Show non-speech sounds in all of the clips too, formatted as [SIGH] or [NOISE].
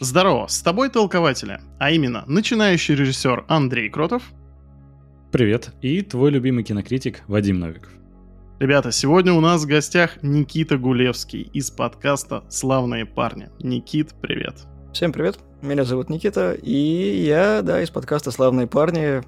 Здорово, с тобой толкователи, а именно начинающий режиссер Андрей Кротов. Привет, и твой любимый кинокритик Вадим Новиков. Ребята, сегодня у нас в гостях Никита Гулевский из подкаста «Славные парни». Никит, привет. Всем привет, меня зовут Никита, и я, да, из подкаста «Славные парни».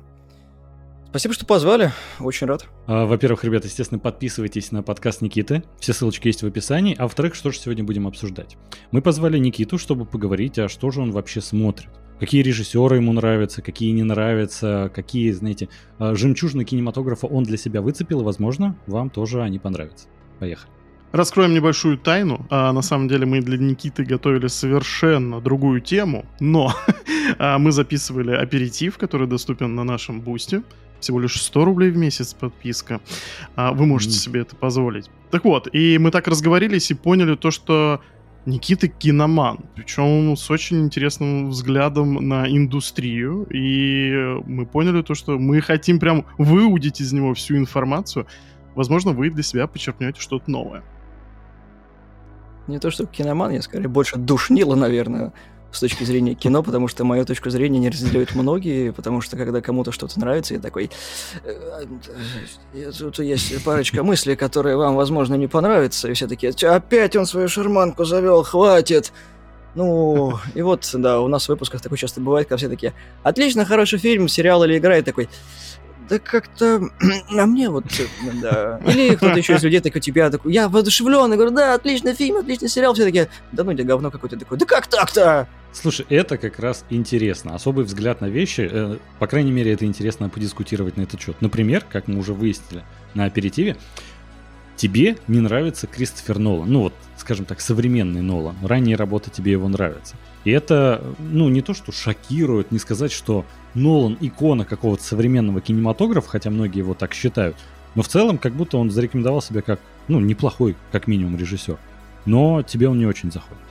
Спасибо, что позвали, очень рад. А, во-первых, ребята, естественно, подписывайтесь на подкаст Никиты, все ссылочки есть в описании, а во-вторых, что же сегодня будем обсуждать? Мы позвали Никиту, чтобы поговорить, а что же он вообще смотрит. Какие режиссеры ему нравятся, какие не нравятся, какие, знаете, а, жемчужины кинематографа он для себя выцепил, и, возможно, вам тоже они понравятся. Поехали. Раскроем небольшую тайну. А, на самом деле мы для Никиты готовили совершенно другую тему, но [LAUGHS] а, мы записывали аперитив, который доступен на нашем бусте всего лишь 100 рублей в месяц подписка. А, вы можете mm. себе это позволить. Так вот, и мы так разговорились и поняли то, что Никита киноман, причем с очень интересным взглядом на индустрию, и мы поняли то, что мы хотим прям выудить из него всю информацию. Возможно, вы для себя почерпнете что-то новое. Не то, что киноман, я скорее больше душнила, наверное с точки зрения кино, потому что мою точку зрения не разделяют многие, потому что когда кому-то что-то нравится, я такой... «Э, тут есть парочка мыслей, которые вам, возможно, не понравятся, и все такие, опять он свою шарманку завел, хватит! Ну, и вот, да, у нас в выпусках такое часто бывает, когда все такие, отлично, хороший фильм, сериал или игра, и такой, да как-то, [CLEARS THROAT] а мне вот, да. Или кто-то еще из людей такой, тебя такой, я воодушевлен, говорю, да, отличный фильм, отличный сериал, все такие, да ну, где говно какое-то такое, да как так-то? Слушай, это как раз интересно. Особый взгляд на вещи, э, по крайней мере, это интересно подискутировать на этот счет. Например, как мы уже выяснили на аперитиве, тебе не нравится Кристофер Нолан. Ну вот, скажем так, современный Нолан. Ранние работы тебе его нравятся. И это, ну, не то, что шокирует, не сказать, что Нолан икона какого-то современного кинематографа, хотя многие его так считают, но в целом как будто он зарекомендовал себя как, ну, неплохой, как минимум, режиссер. Но тебе он не очень заходит.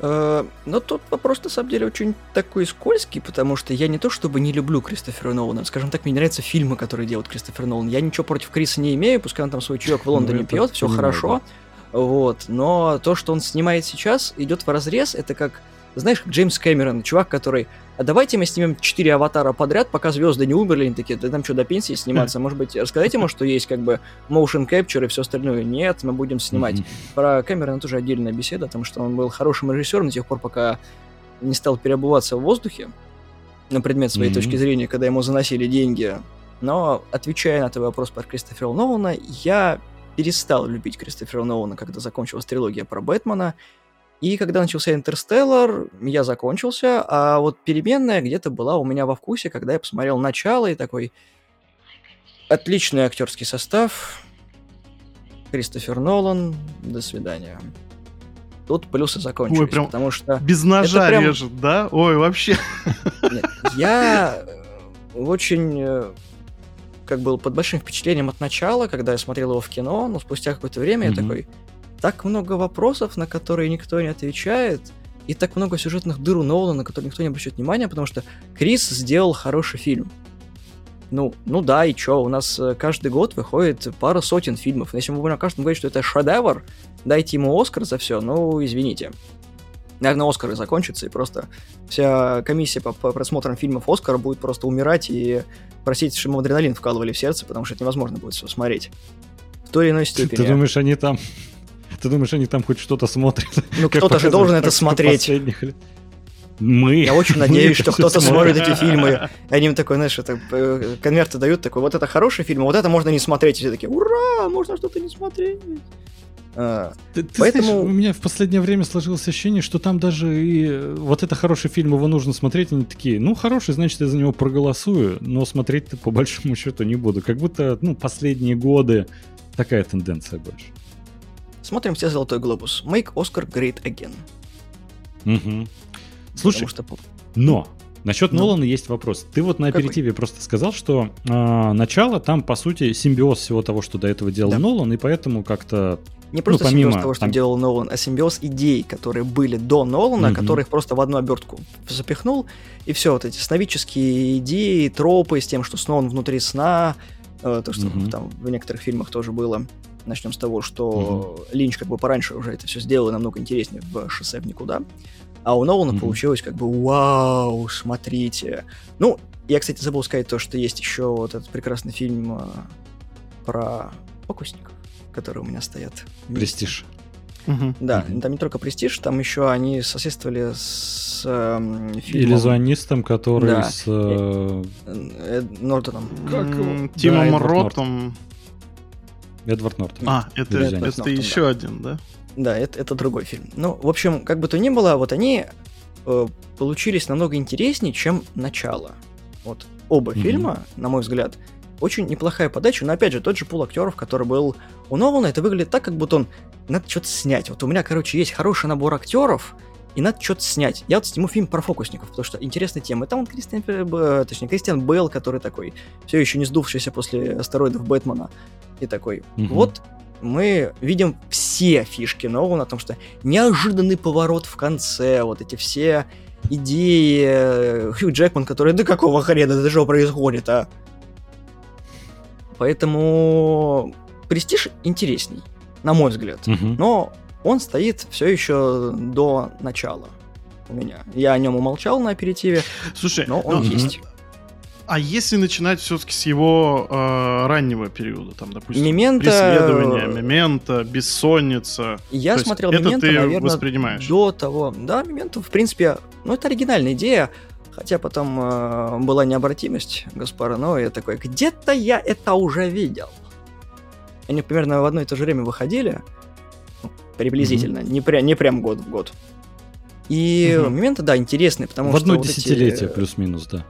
Э, но тут вопрос на самом деле очень такой скользкий, потому что я не то чтобы не люблю Кристофера Нолана, скажем так, мне нравятся фильмы, которые делает Кристофер Нолан. Я ничего против Криса не имею, пускай он там свой чаек в ну, Лондоне пьет, все хорошо. Вот, но то, что он снимает сейчас, идет в разрез, это как знаешь, как Джеймс Кэмерон, чувак, который, а давайте мы снимем четыре аватара подряд, пока звезды не умерли, они такие, да там что, до пенсии сниматься? Может быть, рассказать ему, что есть как бы motion capture и все остальное? Нет, мы будем снимать. Про Кэмерона тоже отдельная беседа, потому что он был хорошим режиссером до тех пор, пока не стал переобуваться в воздухе на предмет своей mm-hmm. точки зрения, когда ему заносили деньги. Но, отвечая на твой вопрос про Кристофера Нолана, я перестал любить Кристофера Нолана, когда закончилась трилогия про Бэтмена, и когда начался Интерстеллар, я закончился, а вот переменная где-то была у меня во вкусе, когда я посмотрел начало и такой отличный актерский состав. Кристофер Нолан, до свидания. Тут плюсы закончились, Ой, прям потому что... Без ножа прям... режет, да? Ой, вообще. Нет, я очень э, как был под большим впечатлением от начала, когда я смотрел его в кино, но спустя какое-то время mm-hmm. я такой, так много вопросов, на которые никто не отвечает, и так много сюжетных дыр у Нолана, на которые никто не обращает внимания, потому что Крис сделал хороший фильм. Ну, ну да, и чё, у нас э, каждый год выходит пара сотен фильмов. Но если мы будем на каждом говорить, что это шедевр, дайте ему Оскар за все, ну, извините. Наверное, Оскары закончатся, и просто вся комиссия по, по просмотрам фильмов Оскара будет просто умирать и просить, чтобы адреналин вкалывали в сердце, потому что это невозможно будет все смотреть. В той или иной степени. Ты думаешь, они там ты думаешь, они там хоть что-то смотрят? Ну, кто-то же должен это смотреть. Мы. Я очень [LAUGHS] надеюсь, что кто-то смотрит эти [LAUGHS] фильмы. И они им такой, знаешь, это, э, конверты дают, такой, вот это хороший фильм, а вот это можно не смотреть. И все такие, ура, можно что-то не смотреть. А, ты, ты Поэтому знаешь, у меня в последнее время сложилось ощущение, что там даже и э, вот это хороший фильм, его нужно смотреть, они такие, ну хороший, значит я за него проголосую, но смотреть по большому счету не буду. Как будто, ну, последние годы такая тенденция больше. Смотрим все «Золотой глобус». Make Oscar great again. Угу. Слушай, что... но Насчет ну, Нолана есть вопрос. Ты вот на аперитиве какой? просто сказал, что э, начало там, по сути, симбиоз всего того, что до этого делал да. Нолан, и поэтому как-то... Не ну, просто ну, помимо, симбиоз того, что там... делал Нолан, а симбиоз идей, которые были до Нолана, mm-hmm. которых просто в одну обертку запихнул, и все, вот эти сновидческие идеи, тропы с тем, что снова внутри сна, э, то, что mm-hmm. там в некоторых фильмах тоже было. Начнем с того, что mm-hmm. Линч как бы пораньше уже это все сделал и намного интереснее в «Шоссе в никуда». А у Нолана Мгм. получилось как бы вау, смотрите. Ну, я, кстати, забыл сказать то, что есть еще вот этот прекрасный фильм э, про фокусников, которые у меня стоят. Престиж. Мгм. Да, Мгм. там не только престиж, там еще они соседствовали с эм, фильмом Иллюзионистом, который Да. с... э, э, Нортоном. Как его? Да, Тимом Эдвард Ротом. Эдвард Нортон. А, это, это Нортон, еще один, да? Да, это, это другой фильм. Ну, в общем, как бы то ни было, вот они э, получились намного интереснее, чем начало. Вот оба Мгм. фильма, на мой взгляд, очень неплохая подача, но опять же, тот же пул актеров, который был у Нолана, это выглядит так, как будто он надо что-то снять. Вот у меня, короче, есть хороший набор актеров, и надо что-то снять. Я вот сниму фильм про фокусников, потому что интересная тема. И там вот Кристиан, точнее, Кристиан Бейл, который такой, все еще не сдувшийся после астероидов Бэтмена, и такой, Мгм. вот мы видим все фишки Нолана, о том, что неожиданный поворот в конце, вот эти все идеи э, Хью Джекман, который, да какого хрена, это что происходит, а? Поэтому Престиж интересней, на мой взгляд. Мгм. Но он стоит все еще до начала у меня. Я о нем умолчал на аперитиве, Слушай, но он ну, есть. А если начинать все-таки с его э, раннего периода, там, допустим, Мементо- преследование, мемента, бессонница, Я То есть смотрел это Мементо, ты наверное, воспринимаешь? до того. Да, Мементо, в принципе, ну, это оригинальная идея, хотя потом э, была необратимость Гаспара, но я такой, где-то я это уже видел. Они примерно в одно и то же время выходили, ну, приблизительно, не, пря- не прям год в год. И Мгм. Мементо, да, интересный, потому В что... одно вот эти- десятилетие плюс-минус, да.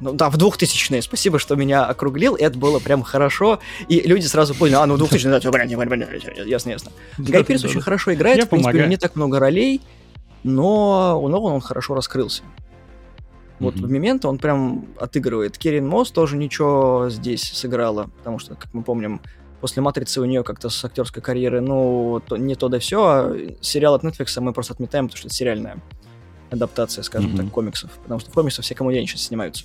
Ну да, в 2000-е. Спасибо, что меня округлил. Это было прям хорошо. И люди сразу поняли, а, ну 2000-е, да, понятно, понятно, ясно, ясно. Гай Пирс очень хорошо играет, в принципе, у него не так много ролей, но у Нолана он хорошо раскрылся. Вот Мгм. в Мементо он прям отыгрывает. Керин Мосс тоже ничего здесь сыграла, потому что, как мы помним, после «Матрицы» у нее как-то с актерской карьеры, ну, то- не то да все, а сериал от Netflix мы просто отметаем, потому что это сериальная адаптация, скажем Мгм. так, комиксов, потому что в комиксах все сейчас снимаются.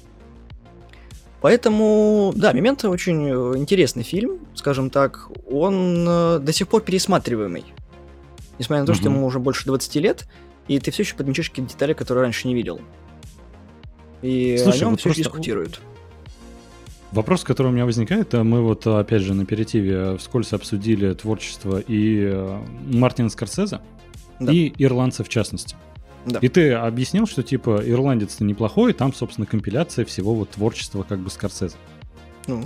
Поэтому, да, «Мементо» очень э, интересный фильм, скажем так, он э, до сих пор пересматриваемый. Несмотря на то, что Мгм. ему уже больше 20 лет, и ты все еще подмечаешь какие-то детали, которые раньше не видел. И Слушай, о нем вот все просто- дискутируют. Вопрос, который у меня возникает, а мы вот, опять же, на перетиве вскользь обсудили творчество и э, Мартина Скорсезе, Да. и ирландца в частности. Да. И ты объяснил, что, типа, ирландец-то неплохой, там, собственно, компиляция всего вот творчества как бы Скорсезе. Ну,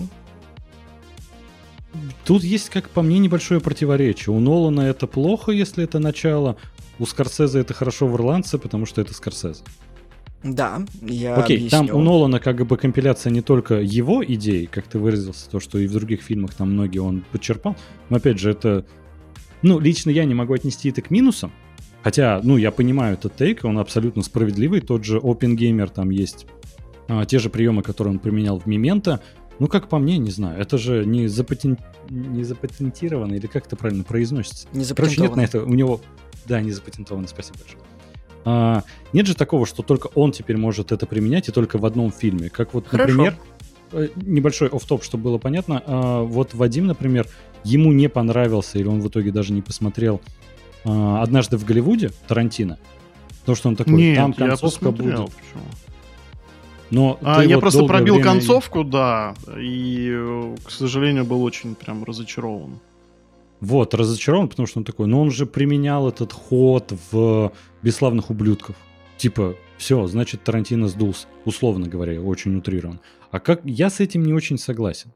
Тут есть, как по мне, небольшое противоречие. У Нолана это плохо, если это начало, у Скорсезе это хорошо в ирландце, потому что это Скорсезе. да, я Окей, там объясню. у Нолана как бы компиляция не только его идей, как ты выразился, то, что и в других фильмах там многие он подчерпал. Но опять же, это... Ну, лично я не могу отнести это к минусам. Хотя, ну, я понимаю этот тейк, он абсолютно справедливый. Тот же Опенгеймер, там есть а, те же приемы, которые он применял в Мементо. Ну, как по мне, не знаю. Это же не, запатен... не запатентировано, или как это правильно произносится? Не Короче, нет на это. У него... Да, не запатентовано, спасибо большое. А, нет же такого, что только он теперь может это применять и только в одном фильме. Как вот, Хорошо. например, э, небольшой офф-топ, чтобы было понятно. а, вот Вадим, например, ему не понравился, или он в итоге даже не посмотрел «Однажды в Голливуде» Тарантино. Потому что он такой, Нет, там я концовка посмотрел. будет. Почему? Но А, ты я вот просто пробил время- концовку, да, и, э, к сожалению, был очень прям разочарован. Вот, разочарован, потому что он такой, но он же применял этот ход в «Бесславных ублюдков». Типа, все, значит, Тарантино сдулся, условно говоря, очень утрирован. А как я с этим не очень согласен.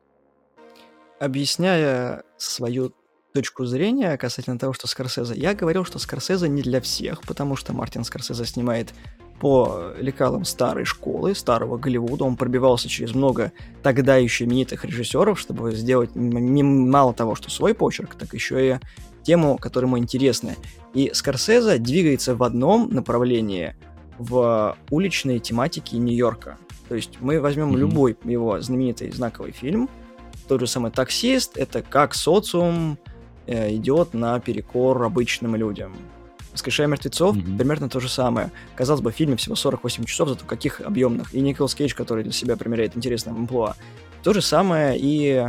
Объясняя свою точку зрения касательно того, что Скорсезе, я говорил, что Скорсезе не для всех, потому что Мартин Скорсезе снимает по лекалам старой школы, старого Голливуда. Он пробивался через много тогда еще именитых режиссеров, чтобы сделать м- мало того, что свой почерк, так еще и тему, которая ему интересна. И Скорсезе двигается в одном направлении в уличной тематике Нью-Йорка. То есть мы возьмем Мгм. любой его знаменитый знаковый фильм, тот же самый таксист, это как социум э, идет на перекор обычным людям. Воскрешая мертвецов, Мгм. примерно то же самое. Казалось бы, в фильме всего 48 часов, зато каких объемных. И Николас Кейдж, который для себя примеряет интересное амплуа. То же самое и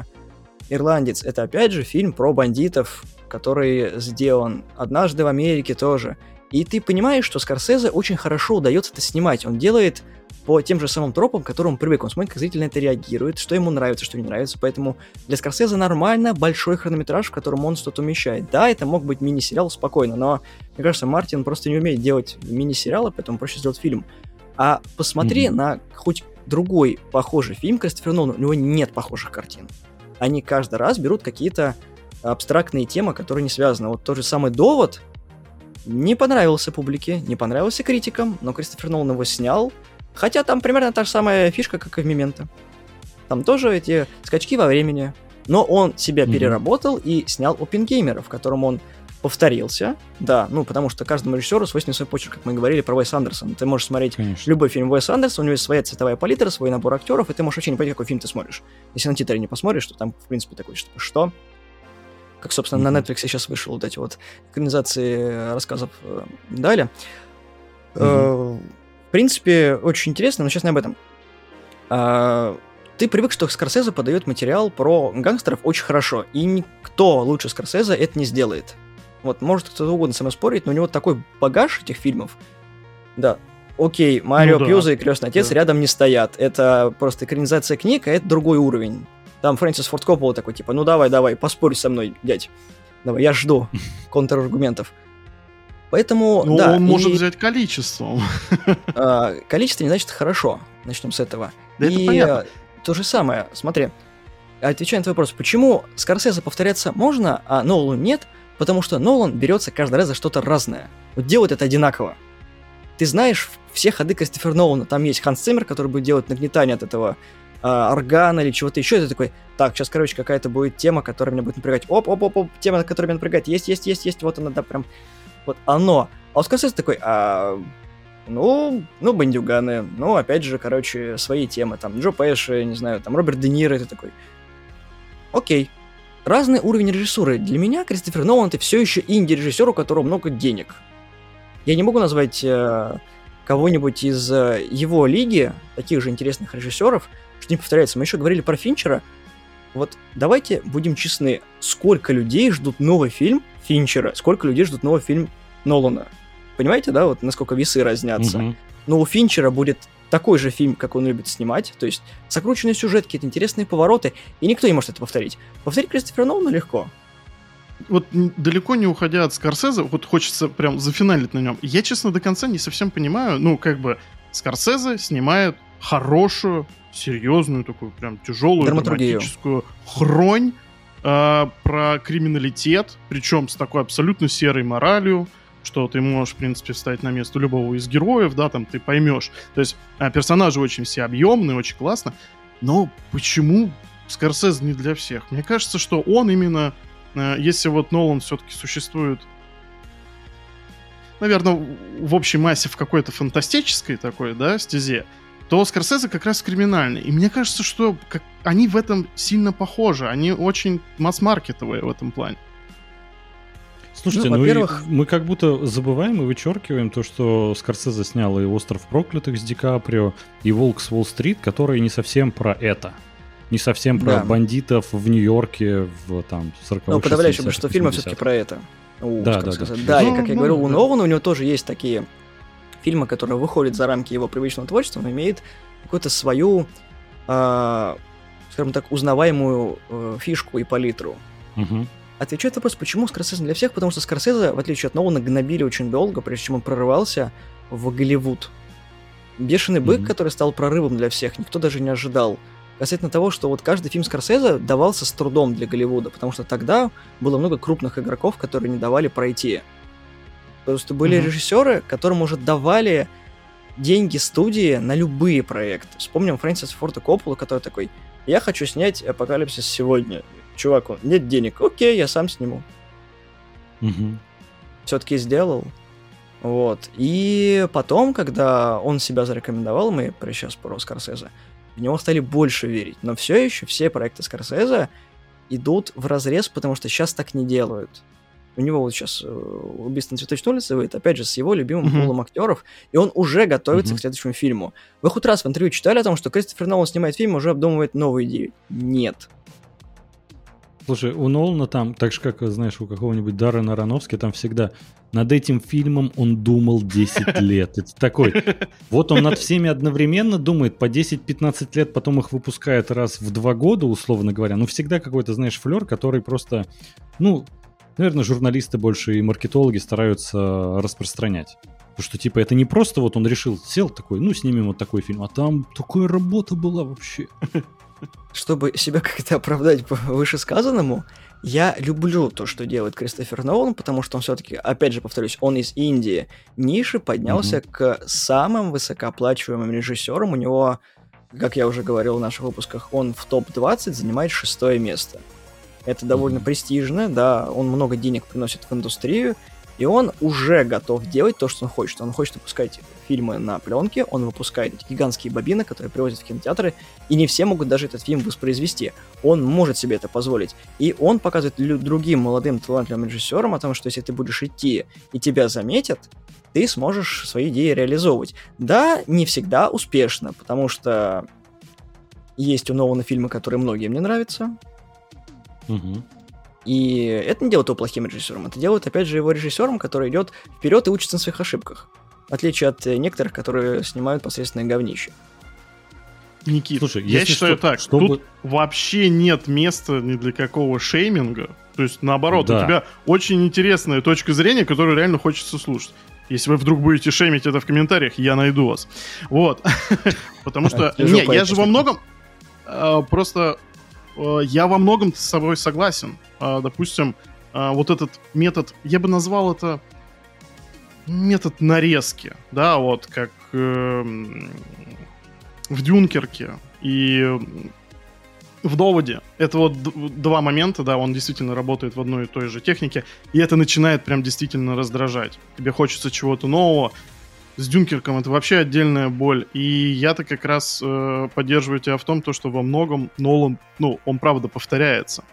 «Ирландец». Это, опять же, фильм про бандитов, который сделан однажды в Америке тоже. И ты понимаешь, что Скорсезе очень хорошо удается это снимать. Он делает по тем же самым тропам, к которым он привык. Он смотрит, как зритель на это реагирует, что ему нравится, что не нравится. Поэтому для Скорсезе нормально большой хронометраж, в котором он что-то умещает. Да, это мог быть мини-сериал спокойно, но мне кажется, Мартин просто не умеет делать мини-сериалы, поэтому проще сделать фильм. А посмотри mm-hmm. на хоть другой похожий фильм Кристофера Нолана, у него нет похожих картин. Они каждый раз берут какие-то абстрактные темы, которые не связаны. Вот тот же самый «Довод» не понравился публике, не понравился критикам, но Кристофер Нолан его снял, хотя там примерно та же самая фишка, как и в «Мементо». Там тоже эти скачки во времени, но он себя mm-hmm. переработал и снял «Опенгеймера», в котором он повторился, да, ну, потому что каждому режиссеру свойственен свой почерк, как мы говорили про Уэс Андерсона. Ты можешь смотреть Конечно. любой фильм Уэса Андерсона, у него есть своя цветовая палитра, свой набор актеров, и ты можешь вообще не понять, какой фильм ты смотришь. Если на титры не посмотришь, то там, в принципе, такой, что, что? Как, собственно, mm-hmm. на Netflix сейчас вышел вот эти вот экранизации рассказов э, Дали. Mm-hmm. В принципе, очень интересно, но сейчас не об этом. Э, ты привык, что Скорсезе подает материал про гангстеров очень хорошо, и никто лучше Скорсезе это не сделает. Вот, может кто-то угодно со мной спорить, но у него такой багаж этих фильмов. Да, окей, Марио ну, да. Пьюза и Крестный Отец да. рядом не стоят. Это просто экранизация книг, а это другой уровень. Там Фрэнсис Форд Коппола такой, типа, ну давай, давай, поспорь со мной, дядь. Давай, я жду [LAUGHS] контраргументов. Поэтому, ну, да. он и, может взять количеством. [LAUGHS] А, количество не значит хорошо. Начнем с этого. Да и это понятно. то же самое, смотри, отвечая на твой вопрос, почему Скорсезе повторяться можно, а Нолу нет – Потому что Нолан берется каждый раз за что-то разное. Вот делает это одинаково. Ты знаешь все ходы Кристофера Нолана. Там есть Ханс Циммер, который будет делать нагнетание от этого э, органа или чего-то еще. И ты такой, так, сейчас, короче, какая-то будет тема, которая меня будет напрягать. Оп-оп-оп, тема, которая меня напрягает. Есть, есть, есть, есть. Вот она, да, прям. Вот оно. А Скорсезе такой, а, ну, ну, бандюганы, ну, опять же, короче, свои темы, там, Джо Пэш, не знаю, там, Роберт Де Ниро, ты такой, окей, разный уровень режиссуры. Для меня Кристофер Нолан это все еще инди-режиссер, у которого много денег. Я не могу назвать э, кого-нибудь из э, его лиги, таких же интересных режиссеров, что не повторяется. Мы еще говорили про Финчера. Вот давайте будем честны, сколько людей ждут новый фильм Финчера, сколько людей ждут новый фильм Нолана. Понимаете, да, вот насколько весы разнятся. Угу. Но у Финчера будет такой же фильм, как он любит снимать, то есть закрученный сюжет, какие-то интересные повороты, и никто не может это повторить. Повторить Кристофера Нолана легко. Вот далеко не уходя от Скорсезе, вот хочется прям зафиналить на нем. Я, честно, до конца не совсем понимаю, ну, как бы, Скорсезе снимает хорошую, серьезную, такую прям тяжелую драматическую хронь э, про криминалитет, причем с такой абсолютно серой моралью, что ты можешь, в принципе, встать на место любого из героев, да, там ты поймешь. То есть а, персонажи очень все объемные, очень классно. Но почему Скорсезе не для всех? Мне кажется, что он именно, а, если вот Нолан все-таки существует, наверное, в общей массе в какой-то фантастической такой, да, стезе, то Скорсезе как раз криминальный. И мне кажется, что как, они в этом сильно похожи. Они очень масс-маркетовые в этом плане. Слушайте, ну, ну во-первых... мы как будто забываем и вычеркиваем то, что Скорсезе снял и «Остров проклятых» с Ди Каприо, и «Волк с Уолл-стрит», которые не совсем про это. Не совсем про да. бандитов в Нью-Йорке в там 40 Ну, подавляющее большинство фильмов все-таки про это. У, да, да, да. Да, ну, и как я ну, говорил, да. у Нолана у него тоже есть такие фильмы, которые выходят за рамки его привычного творчества, но имеют какую-то свою, э, скажем так, узнаваемую э, фишку и палитру. Угу. Отвечает вопрос, почему Скорсезе для всех? Потому что Скорсезе, в отличие от Нолана, гнобили очень долго, прежде чем он прорывался в Голливуд. Бешеный бык, mm-hmm. который стал прорывом для всех, никто даже не ожидал. Касательно того, что вот каждый фильм Скорсезе давался с трудом для Голливуда, потому что тогда было много крупных игроков, которые не давали пройти. Просто были mm-hmm. режиссеры, которым уже давали деньги студии на любые проекты. Вспомним Фрэнсиса Форда Коппола, который такой, я хочу снять «Апокалипсис сегодня» чуваку, нет денег, окей, я сам сниму. Угу. Все-таки сделал. Вот. И потом, когда он себя зарекомендовал, мы сейчас про Скорсезе, в него стали больше верить. Но все еще все проекты Скорсезе идут в разрез, потому что сейчас так не делают. У него вот сейчас э, «Убийство на цветочной улице» выйдет, опять же, с его любимым mm-hmm. пулом актеров, и он уже готовится mm-hmm. к следующему фильму. Вы хоть раз в интервью читали о том, что Кристофер Нолан снимает фильм, уже обдумывает новые идеи? Нет. Слушай, у Нолана там, так же, как, знаешь, у какого-нибудь Даррена Аронофски, там всегда над этим фильмом он думал 10 [LAUGHS] лет. Это такой, вот он над всеми одновременно думает по 10-15 лет, потом их выпускает раз в два года, условно говоря. Ну, всегда какой-то, знаешь, флер, который просто, ну, наверное, журналисты больше и маркетологи стараются распространять. Потому что, типа, это не просто вот он решил, сел такой, ну, снимем вот такой фильм, а там такая работа была вообще. Чтобы себя как-то оправдать по вышесказанному, я люблю то, что делает Кристофер Нолан, потому что он все-таки, опять же повторюсь, он из Индии. Ниши поднялся mm-hmm. к самым высокооплачиваемым режиссерам. У него, как я уже говорил в наших выпусках, он в топ-20 занимает шестое место. Это довольно престижно, да, он много денег приносит в индустрию, и он уже готов делать то, что он хочет. Он хочет выпускать фильмы на пленке, он выпускает эти гигантские бобины, которые привозят в кинотеатры, и не все могут даже этот фильм воспроизвести. Он может себе это позволить. И он показывает другим молодым талантливым режиссерам о том, что если ты будешь идти и тебя заметят, ты сможешь свои идеи реализовывать. Да, не всегда успешно, потому что есть у Нолана фильмы, которые многим не нравятся. Угу. И это не делает его плохим режиссером, это делает, опять же, его режиссером, который идет вперед и учится на своих ошибках. В отличие от некоторых, которые снимают посредственное говнище. Никит, Слушай, я считаю что, так, чтобы... тут вообще нет места ни для какого шейминга. То есть, наоборот, да. у тебя очень интересная точка зрения, которую реально хочется слушать. Если вы вдруг будете шеймить это в комментариях, я найду вас. Вот. [LAUGHS] Потому что... Не, я же во многом... А, просто Э, я во многом с собой согласен. Э, допустим, э, вот этот метод, я бы назвал это метод нарезки, да, вот как эм, в Дюнкерке и в доводе. Это вот два момента, да, он действительно работает в одной и той же технике, и это начинает прям действительно раздражать. Тебе хочется чего-то нового, с Дюнкерком это вообще отдельная боль. И я-то как раз э, поддерживаю тебя в том, то, что во многом Нолан, ну, он правда повторяется.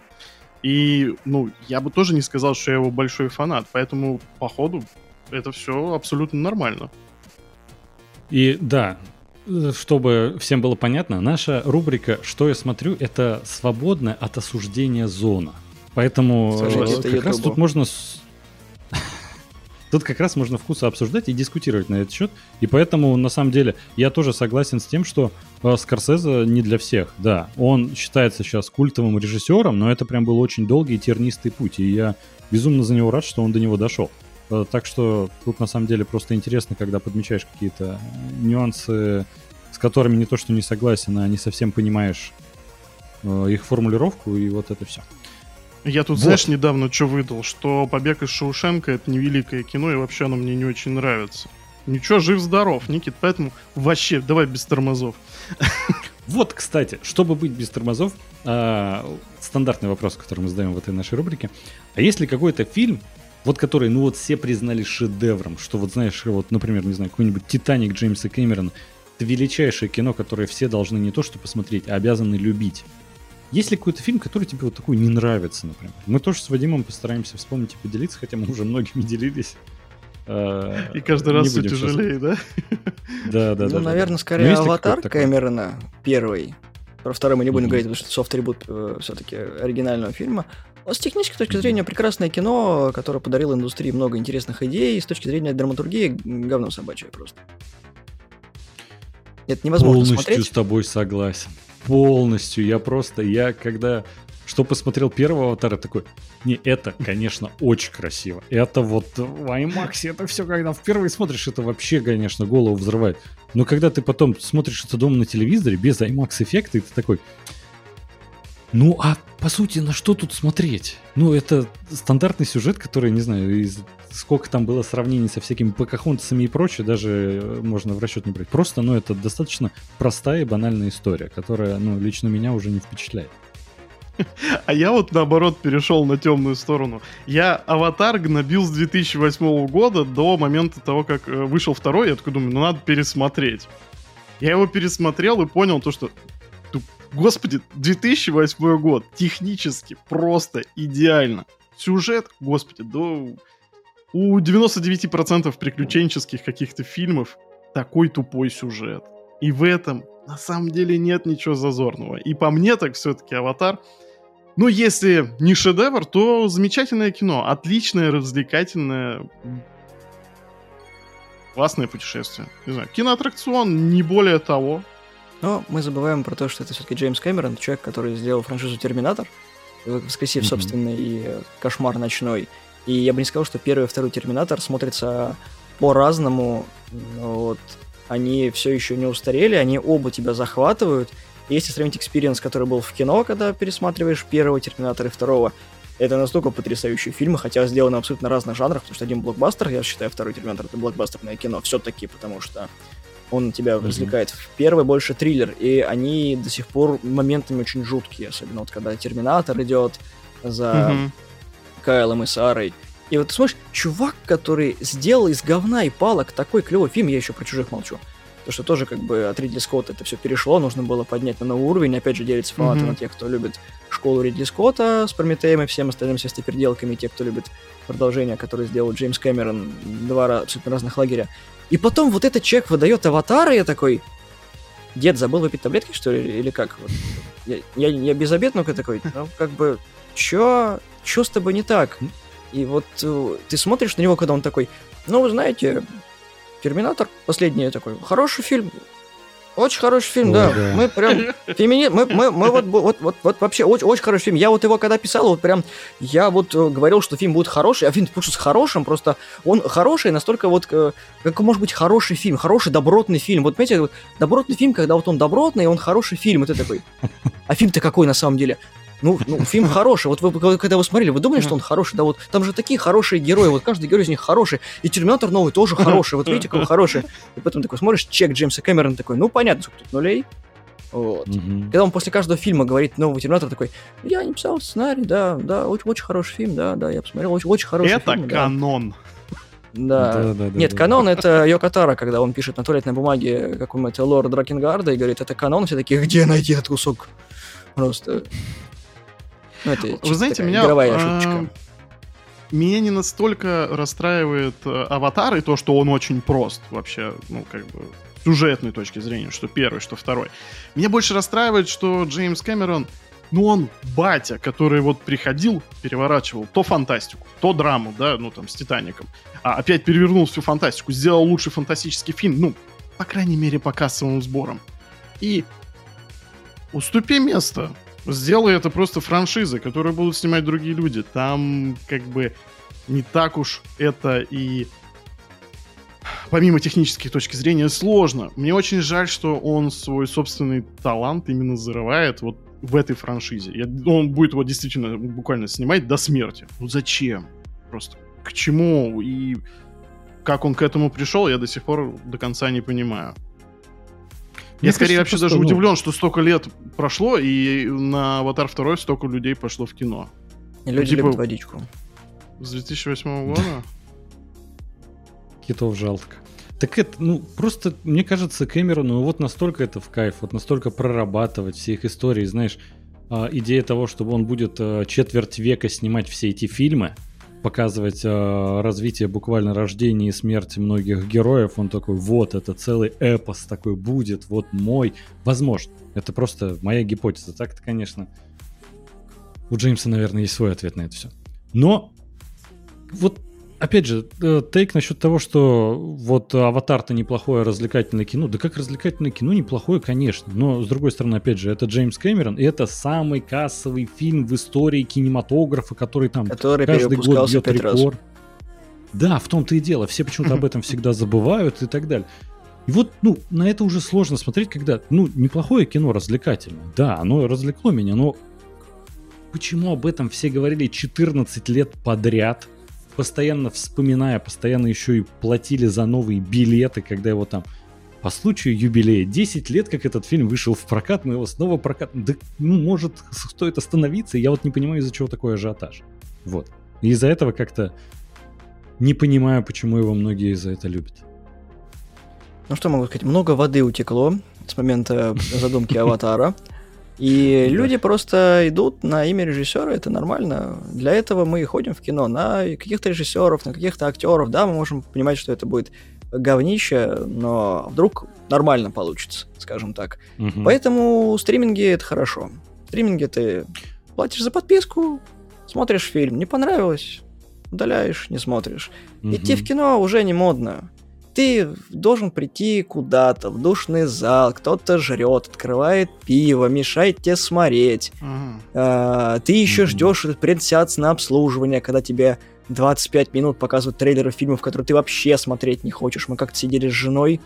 И, ну, я бы тоже не сказал, что я его большой фанат, поэтому, походу, это все абсолютно нормально. И да, чтобы всем было понятно, наша рубрика «Что я смотрю» — это свободная от осуждения зона. Поэтому Скажите, как раз тут можно Тут как раз можно вкусы обсуждать и дискутировать на этот счет. И поэтому, на самом деле, я тоже согласен с тем, что э, Скорсезе не для всех. Да, он считается сейчас культовым режиссером, но это прям был очень долгий и тернистый путь. И я безумно за него рад, что он до него дошел. Э, так что тут на самом деле просто интересно, когда подмечаешь какие-то нюансы, с которыми не то что не согласен, а не совсем понимаешь э, их формулировку, и вот это все. Я тут, вот. знаешь, недавно что выдал, что «Побег из Шоушенка» — это не великое кино, и вообще оно мне не очень нравится. Ничего, жив-здоров, Никит, поэтому вообще давай без тормозов. Вот, кстати, чтобы быть без тормозов, э, стандартный вопрос, который мы задаем в этой нашей рубрике. А есть ли какой-то фильм, вот который, ну вот все признали шедевром, что вот знаешь, вот, например, не знаю, какой-нибудь «Титаник» Джеймса Кэмерона, это величайшее кино, которое все должны не то что посмотреть, а обязаны любить. Есть ли какой-то фильм, который тебе вот такой не нравится, например? Мы тоже с Вадимом постараемся вспомнить и поделиться, хотя мы уже многими делились. А, и каждый раз все тяжелее, да? Да, да, да. Ну, наверное, скорее «Аватар» Кэмерона первый. Про второй мы не будем говорить, потому что софт-ребут э, все-таки оригинального фильма. С технической точки зрения прекрасное кино, которое подарило индустрии много интересных идей, и с точки зрения драматургии говно собачье просто. Это невозможно Полностью смотреть. с тобой согласен полностью. Я просто, я когда что посмотрел первого аватара, такой, не, это, конечно, очень красиво. Это вот в IMAX, это все, когда впервые смотришь, это вообще, конечно, голову взрывает. Но когда ты потом смотришь это дома на телевизоре без IMAX эффекта, и ты такой, ну, а по сути, на что тут смотреть? Ну, это стандартный сюжет, который, не знаю, из сколько там было сравнений со всякими покахонтсами и прочее, даже э, можно в расчет не брать. Просто, ну, это достаточно простая и банальная история, которая, ну, лично меня уже не впечатляет. А я вот наоборот перешел на темную сторону. Я аватар гнобил с 2008 года до момента того, как э, вышел второй. Я такой думаю, ну надо пересмотреть. Я его пересмотрел и понял то, что Господи, 2008 год, технически просто идеально. Сюжет, господи, да у 99% приключенческих каких-то фильмов такой тупой сюжет. И в этом на самом деле нет ничего зазорного. И по мне так все-таки «Аватар» Ну, если не шедевр, то замечательное кино. Отличное, развлекательное, классное путешествие. Не знаю, киноаттракцион, не более того. Но мы забываем про то, что это все-таки Джеймс Кэмерон, человек, который сделал франшизу «Терминатор», воскресив mm-hmm. собственный кошмар ночной. И я бы не сказал, что первый и второй «Терминатор» смотрятся по-разному. Вот. Они все еще не устарели, они оба тебя захватывают. Если сравнить experience, который был в кино, когда пересматриваешь первого «Терминатора» и второго, это настолько потрясающие фильмы, хотя сделаны абсолютно разных жанрах, потому что один блокбастер, я считаю, второй «Терминатор» — это блокбастерное кино все-таки, потому что он тебя mm-hmm. развлекает. В первый больше триллер, и они до сих пор моментами очень жуткие, особенно вот когда Терминатор идет за mm-hmm. Кайлом и Сарой. И вот ты смотришь, чувак, который сделал из говна и палок такой клевый фильм, я еще про чужих молчу. То, что тоже как бы от Ридли Скотта это все перешло, нужно было поднять на новый уровень. Опять же, делится фанаты mm-hmm. на тех, кто любит школу Ридли Скотта с Прометеем и всем остальным свистоперделками, и те, кто любит продолжение, которое сделал Джеймс Кэмерон, два абсолютно разных лагеря. И потом вот этот человек выдает аватар, и я такой, дед, забыл выпить таблетки, что ли, или как? Вот. Я, я, я без обед, ну такой, ну, как бы, чё, чё с тобой не так? И вот э, ты смотришь на него, когда он такой, ну, вы знаете, Терминатор последний такой, хороший фильм, очень хороший фильм, Ой, да. да. Мы прям фемини... мы, мы, мы вот, вот, вот, вот вообще очень, очень хороший фильм. Я вот его когда писал, вот прям я вот э, говорил, что фильм будет хороший, а фильм с хорошим, просто он хороший настолько вот э, как может быть хороший фильм, хороший добротный фильм. Вот понимаете, вот, добротный фильм, когда вот он добротный, он хороший фильм, это такой. А фильм-то какой на самом деле? Ну, ну, фильм хороший. Вот вы, когда вы смотрели, вы думали, что он хороший? Да вот там же такие хорошие герои. Вот каждый герой из них хороший. И Терминатор новый тоже хороший. Вот видите, какой хороший. И потом такой смотришь, чек Джеймса Кэмерона такой, ну, понятно, сколько тут нулей. Вот. Угу. Когда он после каждого фильма говорит новый Терминатор такой, я не писал сценарий, да, да, очень, очень хороший фильм, да, да, я посмотрел, очень, очень хороший Это фильм. Это канон. Да. Да, да, да. Нет, да, канон да. это Йокатара, когда он пишет на туалетной бумаге какому-то лорд Дракенгарда и говорит, это канон, все такие, где найти этот кусок? Просто ну, это Вы знаете, меня... А, меня не настолько расстраивает э, аватар и то, что он очень прост вообще, ну, как бы, сюжетной точки зрения, что первый, что второй. Меня больше расстраивает, что Джеймс Кэмерон, ну, он батя, который вот приходил, переворачивал то фантастику, то драму, да, ну, там, с Титаником, а опять перевернул всю фантастику, сделал лучший фантастический фильм, ну, по крайней мере, по кассовым сборам. И уступи место Сделай это просто франшизой, которую будут снимать другие люди. Там как бы не так уж это и помимо технических точки зрения сложно. Мне очень жаль, что он свой собственный талант именно зарывает вот в этой франшизе. Я, он будет его действительно буквально снимать до смерти. Ну зачем? Просто к чему и как он к этому пришел, я до сих пор до конца не понимаю. Я скорее вообще даже ну... удивлен, что столько лет прошло, и на «Аватар 2» столько людей пошло в кино. И люди ну, типа, любят водичку. С 2008 года? Китов жалко. Так это, ну, просто, мне кажется, Кэмерону вот настолько это в кайф, вот настолько прорабатывать все их истории, знаешь, а, идея того, чтобы он будет а, четверть века снимать все эти фильмы, показывать э, развитие буквально рождения и смерти многих героев, он такой, вот, это целый эпос такой будет, вот мой. Возможно, это просто моя гипотеза. Так-то, конечно, у Джеймса, наверное, есть свой ответ на это все. Но вот опять же, э, тейк насчет того, что вот «Аватар»-то неплохое развлекательное кино. Да как развлекательное кино неплохое, конечно. Но, с другой стороны, опять же, это Джеймс Кэмерон, и это самый кассовый фильм в истории кинематографа, который там который каждый год бьет рекорд. Раз. Да, в том-то и дело. Все почему-то об этом [LAUGHS] всегда забывают и так далее. И вот, ну, на это уже сложно смотреть, когда, ну, неплохое кино развлекательное. Да, оно развлекло меня, но почему об этом все говорили 14 лет подряд – постоянно вспоминая, постоянно еще и платили за новые билеты, когда его там по случаю юбилея 10 лет, как этот фильм вышел в прокат, мы его снова прокат... Да, ну, может, стоит остановиться, я вот не понимаю, из-за чего такой ажиотаж. Вот. И из-за этого как-то не понимаю, почему его многие за это любят. Ну что могу сказать, много воды утекло с момента задумки [LAUGHS] Аватара. И люди просто идут на имя режиссера, это нормально. Для этого мы ходим в кино на каких-то режиссеров, на каких-то актеров. Да, мы можем понимать, что это будет говнище, но вдруг нормально получится, скажем так. Угу. Поэтому стриминги это хорошо. Стриминги это платишь за подписку, смотришь фильм, не понравилось, удаляешь, не смотришь. Угу. Идти в кино уже не модно. Ты должен прийти куда-то, в душный зал, кто-то жрет, открывает пиво, мешает тебе смотреть. Угу. А, ты еще угу. ждешь этот предсеанс на обслуживание, когда тебе 25 минут показывают трейлеры фильмов, которые ты вообще смотреть не хочешь. Мы как-то сидели с женой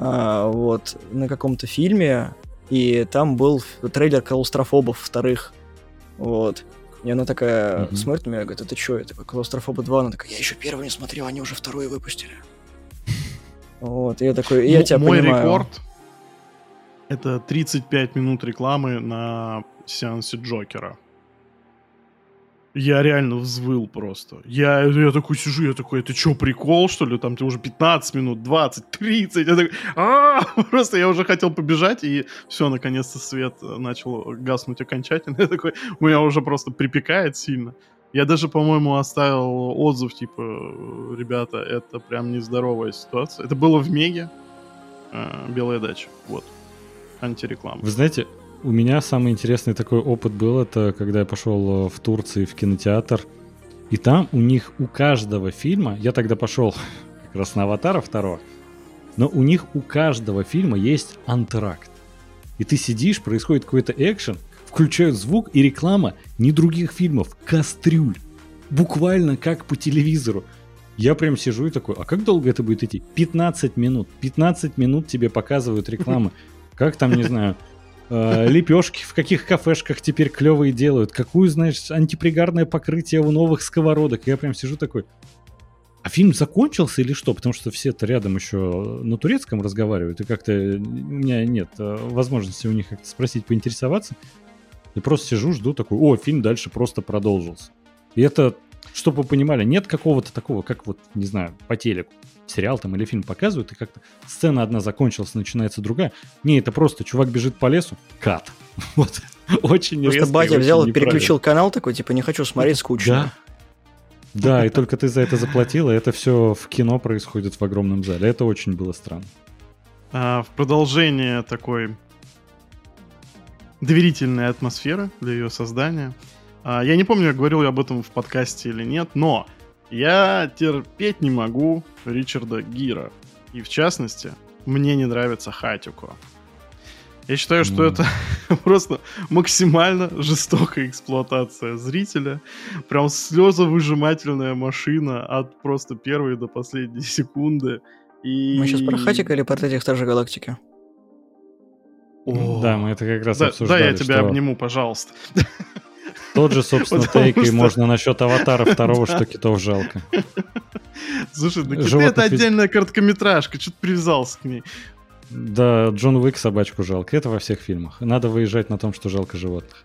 а, вот, на каком-то фильме, и там был трейлер клаустрофобов вторых. Вот. И она такая mm-hmm. смотрит на меня и говорит, это что? Я такой, клаустрофоба 2. Она такая, я еще первый не смотрел, они уже вторую выпустили. Вот, я такой, я тебя Мой понимаю. рекорд это 35 минут рекламы на сеансе Джокера. Я реально взвыл просто. Я, я такой сижу, я такой, это что, прикол, что ли? Там тебе уже 15 минут, 20, 30. Я такой, а [LAUGHS] Просто я уже хотел побежать, и все, наконец-то свет начал гаснуть окончательно. [LAUGHS] Я такой, у меня уже просто припекает сильно. Я даже, по-моему, оставил отзыв, типа, ребята, это прям нездоровая ситуация. Это было в Меге, э, Белая дача, вот, антиреклама. Вы знаете, у меня самый интересный такой опыт был, это когда я пошел э, в Турции в кинотеатр, и там у них у каждого фильма, я тогда пошел [LAUGHS] как раз на «Аватара» второго, но у них у каждого фильма есть антракт. И ты сидишь, происходит какой-то экшен, включают звук и реклама не других фильмов, кастрюль. Буквально как по телевизору. Я прям сижу и такой, а как долго это будет идти? 15 минут. 15 минут тебе показывают рекламы. [LAUGHS] Как там, не знаю, Э, лепешки в каких кафешках теперь клевые делают, какую, знаешь, антипригарное покрытие у новых сковородок. Я прям сижу такой, а фильм закончился или что? Потому что все-то рядом еще на турецком разговаривают, и как-то у меня нет э, возможности у них как-то спросить, поинтересоваться. И просто сижу, жду такой, о, фильм дальше просто продолжился. И это, чтобы вы понимали, нет какого-то такого, как вот, не знаю, по телеку сериал там или фильм показывают, и как-то сцена одна закончилась, начинается другая. Не, это просто чувак бежит по лесу, кат. [LAUGHS] Вот. Очень Просто батя взял и переключил канал такой, типа, не хочу смотреть, скучно. Да. Да, и только ты за это заплатил, и это все в кино происходит в огромном зале. Это очень было странно. А, в продолжение такой доверительной атмосферы для ее создания. А, я не помню, говорил я об этом в подкасте или нет, но я терпеть не могу Ричарда Гира. И в частности, мне не нравится Хатюко. Я считаю, что mm. это [LAUGHS] просто максимально жестокая эксплуатация зрителя. Прям слезовыжимательная машина от просто первой до последней [LAUGHS] секунды. И... Мы сейчас про Хатика или про этих Стражей Галактики? О, да, мы это как раз да, обсуждали. Да, я тебя что... обниму, пожалуйста. [LAUGHS] Тот же, собственно, тейк и можно насчет аватара второго, что китов жалко. [LAUGHS] Слушай, ну киты это отдельная короткометражка, что ты привязался к ней? Да, Джон Уик собачку жалко. Это во всех фильмах. Надо выезжать на том, что жалко животных.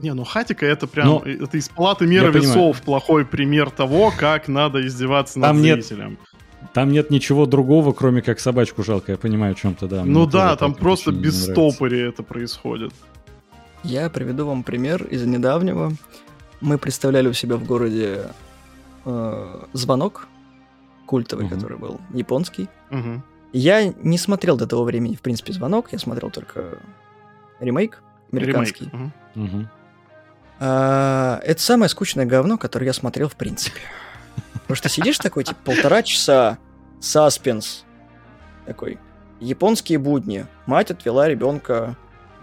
Не, ну Хатика это прям, Но... это из палаты меры весов понимаю. плохой пример того, как надо издеваться над там зрителем. Нет, там нет ничего другого, кроме как собачку жалко, я понимаю, о чем-то, да. Ну да, там просто без стопори это происходит. Я приведу вам пример из недавнего. Мы представляли у себя в городе э, звонок культовый, угу. который был японский. Угу. Я не смотрел до того времени, в принципе, звонок. Я смотрел только ремейк американский. Ремейк. Угу. А, это самое скучное говно, которое я смотрел в принципе. Потому что сидишь такой, типа, полтора часа, саспенс. Такой, японские будни. Мать отвела ребенка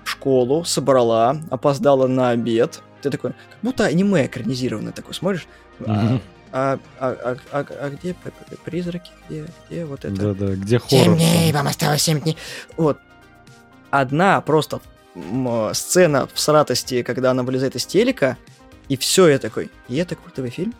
в школу, собрала, опоздала на обед. Ты такой, как будто аниме экранизированное такой, смотришь. А, а, а, а, а где призраки? Где, где вот это? Да-да, где хоррор? 7 дней, вам осталось 7 дней. Вот. Одна просто сцена в сратости, когда она вылезает из телека, и все, я такой, и это культовый фильм?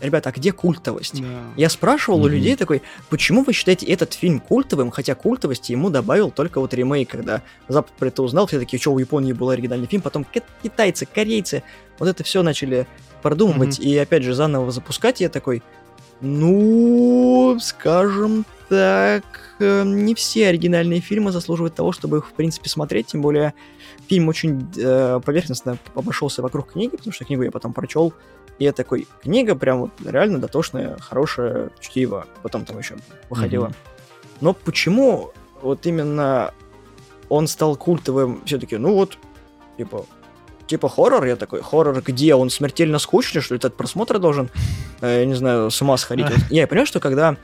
Ребята, а где культовость? Да. Я спрашивал mm-hmm. у людей такой, почему вы считаете этот фильм культовым, хотя культовости ему добавил только вот ремейк, когда Запад про это узнал, все такие, что у Японии был оригинальный фильм, потом китайцы, корейцы, вот это все начали продумывать mm-hmm. и опять же заново запускать, я такой, ну, скажем так, э, не все оригинальные фильмы заслуживают того, чтобы их, в принципе, смотреть, тем более фильм очень э, поверхностно обошелся вокруг книги, потому что книгу я потом прочел, и я такой, книга прям вот реально дотошная, хорошая, чтиво. Потом там еще выходила. Mm-hmm. Но почему вот именно он стал культовым все-таки, ну вот, типа, типа хоррор? Я такой, хоррор где? Он смертельно скучный, что ли? Ты от просмотра должен, э, я не знаю, с ума сходить? Вот, [LAUGHS] я понимаю, что когда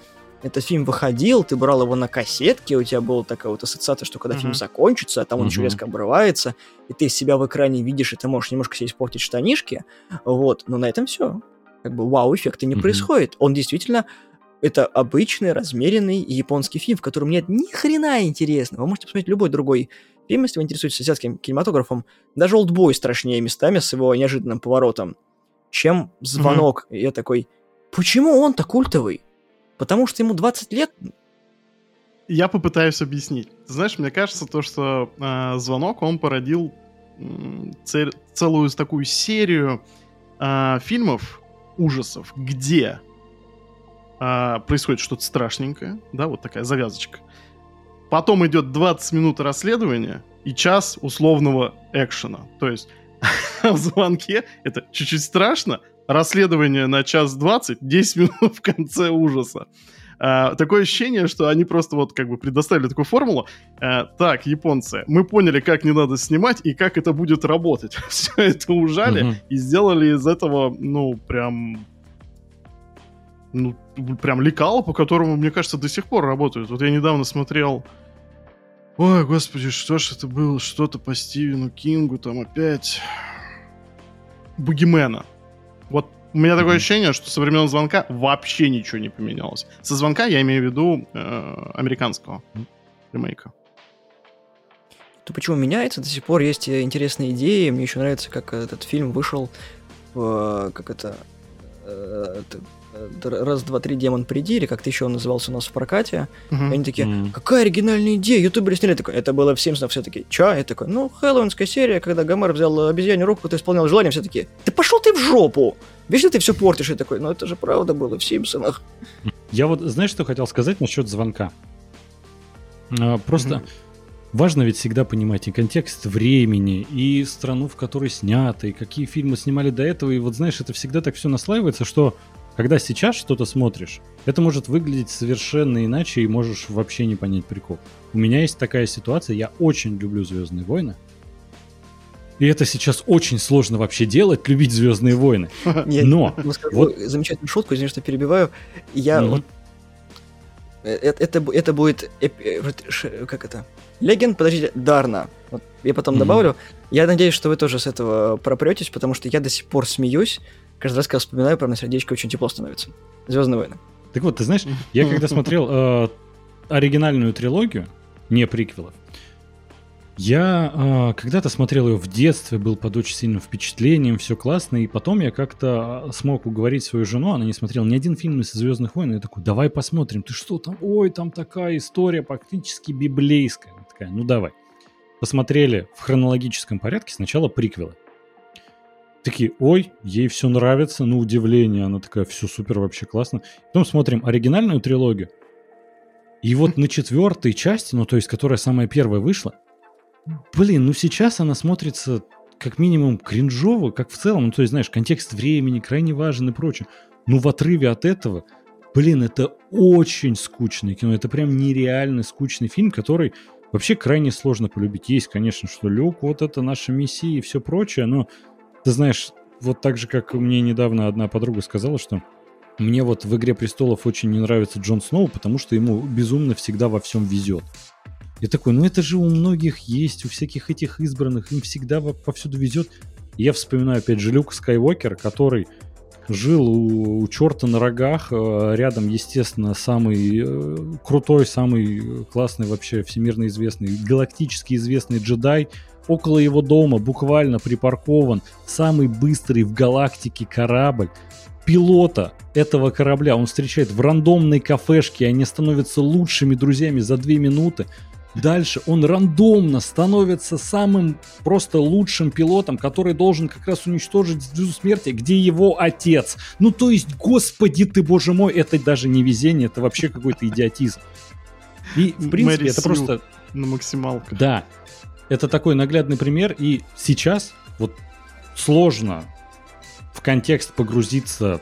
этот фильм выходил, ты брал его на кассетке, у тебя была такая вот ассоциация, что когда uh-huh. фильм закончится, а там он еще резко обрывается, и ты себя в экране видишь, и ты можешь немножко себе испортить штанишки, вот, но на этом все. Как бы вау-эффекта не uh-huh. происходит. Он действительно это обычный, размеренный японский фильм, в котором нет ни хрена интересного. Вы можете посмотреть любой другой фильм, если вы интересуетесь азиатским кинематографом. Даже «Олдбой» страшнее местами с его неожиданным поворотом, чем «Звонок». Mm-hmm. И я такой, почему он-то культовый? Потому что ему 20 лет? Я попытаюсь объяснить. знаешь, мне кажется, то, что э, «Звонок», он породил э, цель, целую такую серию э, фильмов ужасов, где а, происходит что-то страшненькое, да, вот такая завязочка. Потом идет 20 минут расследования и час условного экшена. То есть [LAUGHS] в звонке это чуть-чуть страшно, расследование на час 20, 10 минут в конце ужаса. Uh, такое ощущение, что они просто вот как бы предоставили такую формулу. Uh, так, японцы, мы поняли, как не надо снимать и как это будет работать. [LAUGHS] Все это ужали uh-huh. и сделали из этого, ну, прям ну, прям лекало, по которому, мне кажется, до сих пор работают. Вот я недавно смотрел... Ой, господи, что ж это было? Что-то по Стивену Кингу там опять... Бугимена. Вот у меня такое ощущение, что со времен звонка вообще ничего не поменялось. Со звонка я имею в виду э, американского ремейка. То почему меняется? До сих пор есть интересные идеи. Мне еще нравится, как этот фильм вышел в, как это, э, раз, два, три, демон приди, или как-то еще он назывался у нас в прокате. Uh-huh. И они такие, какая оригинальная идея, ютуберы сняли такой. Это было в Симпсонах все таки чё? Я такой, ну, хэллоуинская серия, когда Гомер взял обезьянью руку, ты исполнял желание, все таки да пошел ты в жопу! Вечно ты все портишь. Я такой, ну это же правда было в Симпсонах. Я вот, знаешь, что хотел сказать насчет звонка? А, просто... Uh-huh важно ведь всегда понимать и контекст времени, и страну, в которой снято, и какие фильмы снимали до этого. И вот знаешь, это всегда так все наслаивается, что когда сейчас что-то смотришь, это может выглядеть совершенно иначе и можешь вообще не понять прикол. У меня есть такая ситуация, я очень люблю Звездные войны. И это сейчас очень сложно вообще делать, любить Звездные войны. [LAUGHS] Но вот замечательную шутку, извини, что перебиваю. Я вот э, э, это, это будет как это? Легенд, подождите, Дарна. Вот я потом добавлю. Я надеюсь, что вы тоже с этого пропретесь, потому что я до сих пор смеюсь каждый раз, когда вспоминаю, прям на сердечко очень тепло становится. Звездные войны. Так вот, ты знаешь, я когда смотрел э, оригинальную трилогию, не приквелов, я э, когда-то смотрел ее в детстве, был под очень сильным впечатлением, все классно, и потом я как-то смог уговорить свою жену, она не смотрела ни один фильм из «Звездных войн», и я такой, давай посмотрим, ты что там, ой, там такая история практически библейская. Она такая, ну давай. Посмотрели в хронологическом порядке сначала приквелы такие, ой, ей все нравится, на удивление, она такая, все супер, вообще классно. Потом смотрим оригинальную трилогию, и вот на четвертой части, ну то есть, которая самая первая вышла, блин, ну сейчас она смотрится как минимум кринжово, как в целом, ну то есть, знаешь, контекст времени крайне важен и прочее. Ну в отрыве от этого, блин, это очень скучное кино, это прям нереально скучный фильм, который вообще крайне сложно полюбить. Есть, конечно, что Люк, вот это наша миссия и все прочее, но ты знаешь, вот так же, как мне недавно одна подруга сказала, что мне вот в «Игре престолов» очень не нравится Джон Сноу, потому что ему безумно всегда во всем везет. Я такой, ну это же у многих есть, у всяких этих избранных, им всегда повсюду везет. И я вспоминаю опять же Люк Скайуокер, который жил у, у черта на рогах, э, рядом, естественно, самый э, крутой, самый классный вообще всемирно известный, галактически известный джедай, Около его дома буквально припаркован самый быстрый в галактике корабль. Пилота этого корабля он встречает в рандомной кафешке, они становятся лучшими друзьями за две минуты. Дальше он рандомно становится самым просто лучшим пилотом, который должен как раз уничтожить звезду смерти, где его отец. Ну то есть, господи ты, боже мой, это даже не везение, это вообще какой-то идиотизм. И в принципе Мэри это Сью просто... На максималках. Да, это такой наглядный пример, и сейчас вот сложно в контекст погрузиться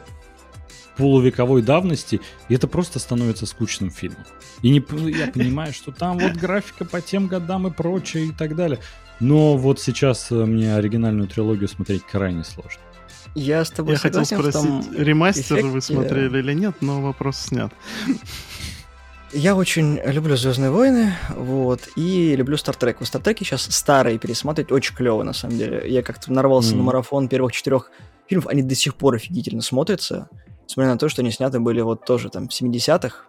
полувековой давности, и это просто становится скучным фильмом. И не, я понимаю, что там вот графика по тем годам и прочее и так далее. Но вот сейчас э, мне оригинальную трилогию смотреть крайне сложно. Я с тобой Я хотел спросить, ремастер эффекте... вы смотрели или нет, но вопрос снят. Я очень люблю Звездные войны, вот, и люблю Стартрек. В Стартреке сейчас старые пересматривать очень клево, на самом деле. Я как-то нарвался mm. на марафон первых четырех фильмов, они до сих пор офигительно смотрятся, несмотря на то, что они сняты были вот тоже там в 70-х,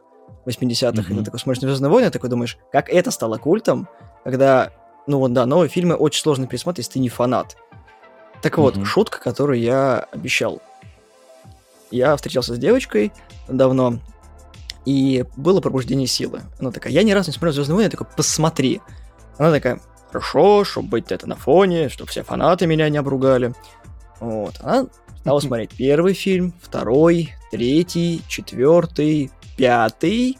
80-х, mm-hmm. и ты такой смотришь на Звездные войны, такой думаешь, как это стало культом, когда, ну вот да, новые фильмы очень сложно пересмотреть, если ты не фанат. Так вот, mm-hmm. шутка, которую я обещал. Я встречался с девочкой давно, и было пробуждение силы. Она такая, я ни разу не смотрел Звездные войны, я такой, посмотри. Она такая, хорошо, чтобы быть это на фоне, чтобы все фанаты меня не обругали. Вот, она стала смотреть первый фильм, второй, третий, четвертый, пятый,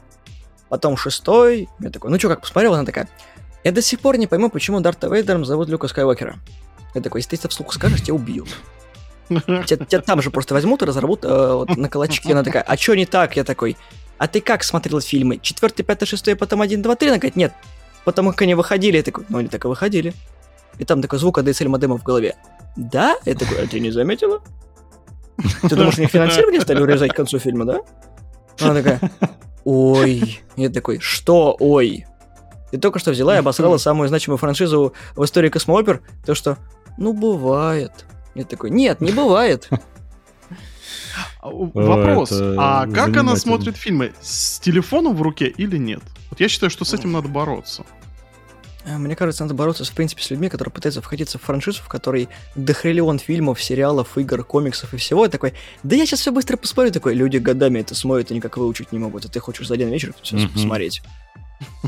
потом шестой. Я такой, ну что, как посмотрел? Она такая, я до сих пор не пойму, почему Дарта Вейдером зовут Люка Скайуокера. Я такой, если ты это вслух скажешь, тебя убьют. [LAUGHS] Тебя, тебя там же просто возьмут и разорвут э, вот, на колочки. Она такая, а что не так? Я такой, а ты как смотрел фильмы? Четвертый, пятый, шестой, потом один, два, три? Она говорит, нет. Потому как они выходили. Я такой, ну они так и выходили. И там такой звук ADSL модема в голове. Да? Я такой, а ты не заметила? Ты думаешь, мне финансирование стали урезать к концу фильма, да? Она такая, ой. Я такой, что ой? Ты только что взяла и обосрала самую значимую франшизу в истории космоопер, то что, ну, бывает. Я такой, нет, не бывает. А, вопрос, это а как она смотрит фильмы? С телефоном в руке или нет? Вот я считаю, что с этим надо бороться. Э, мне кажется, надо бороться, в принципе, с людьми, которые пытаются входиться в франшизу, в которой дохриллион фильмов, сериалов, игр, комиксов и всего. И такой, да я сейчас все быстро посмотрю. Такой, люди годами это смотрят и никак выучить не могут. А ты хочешь за один вечер все mm-hmm. посмотреть.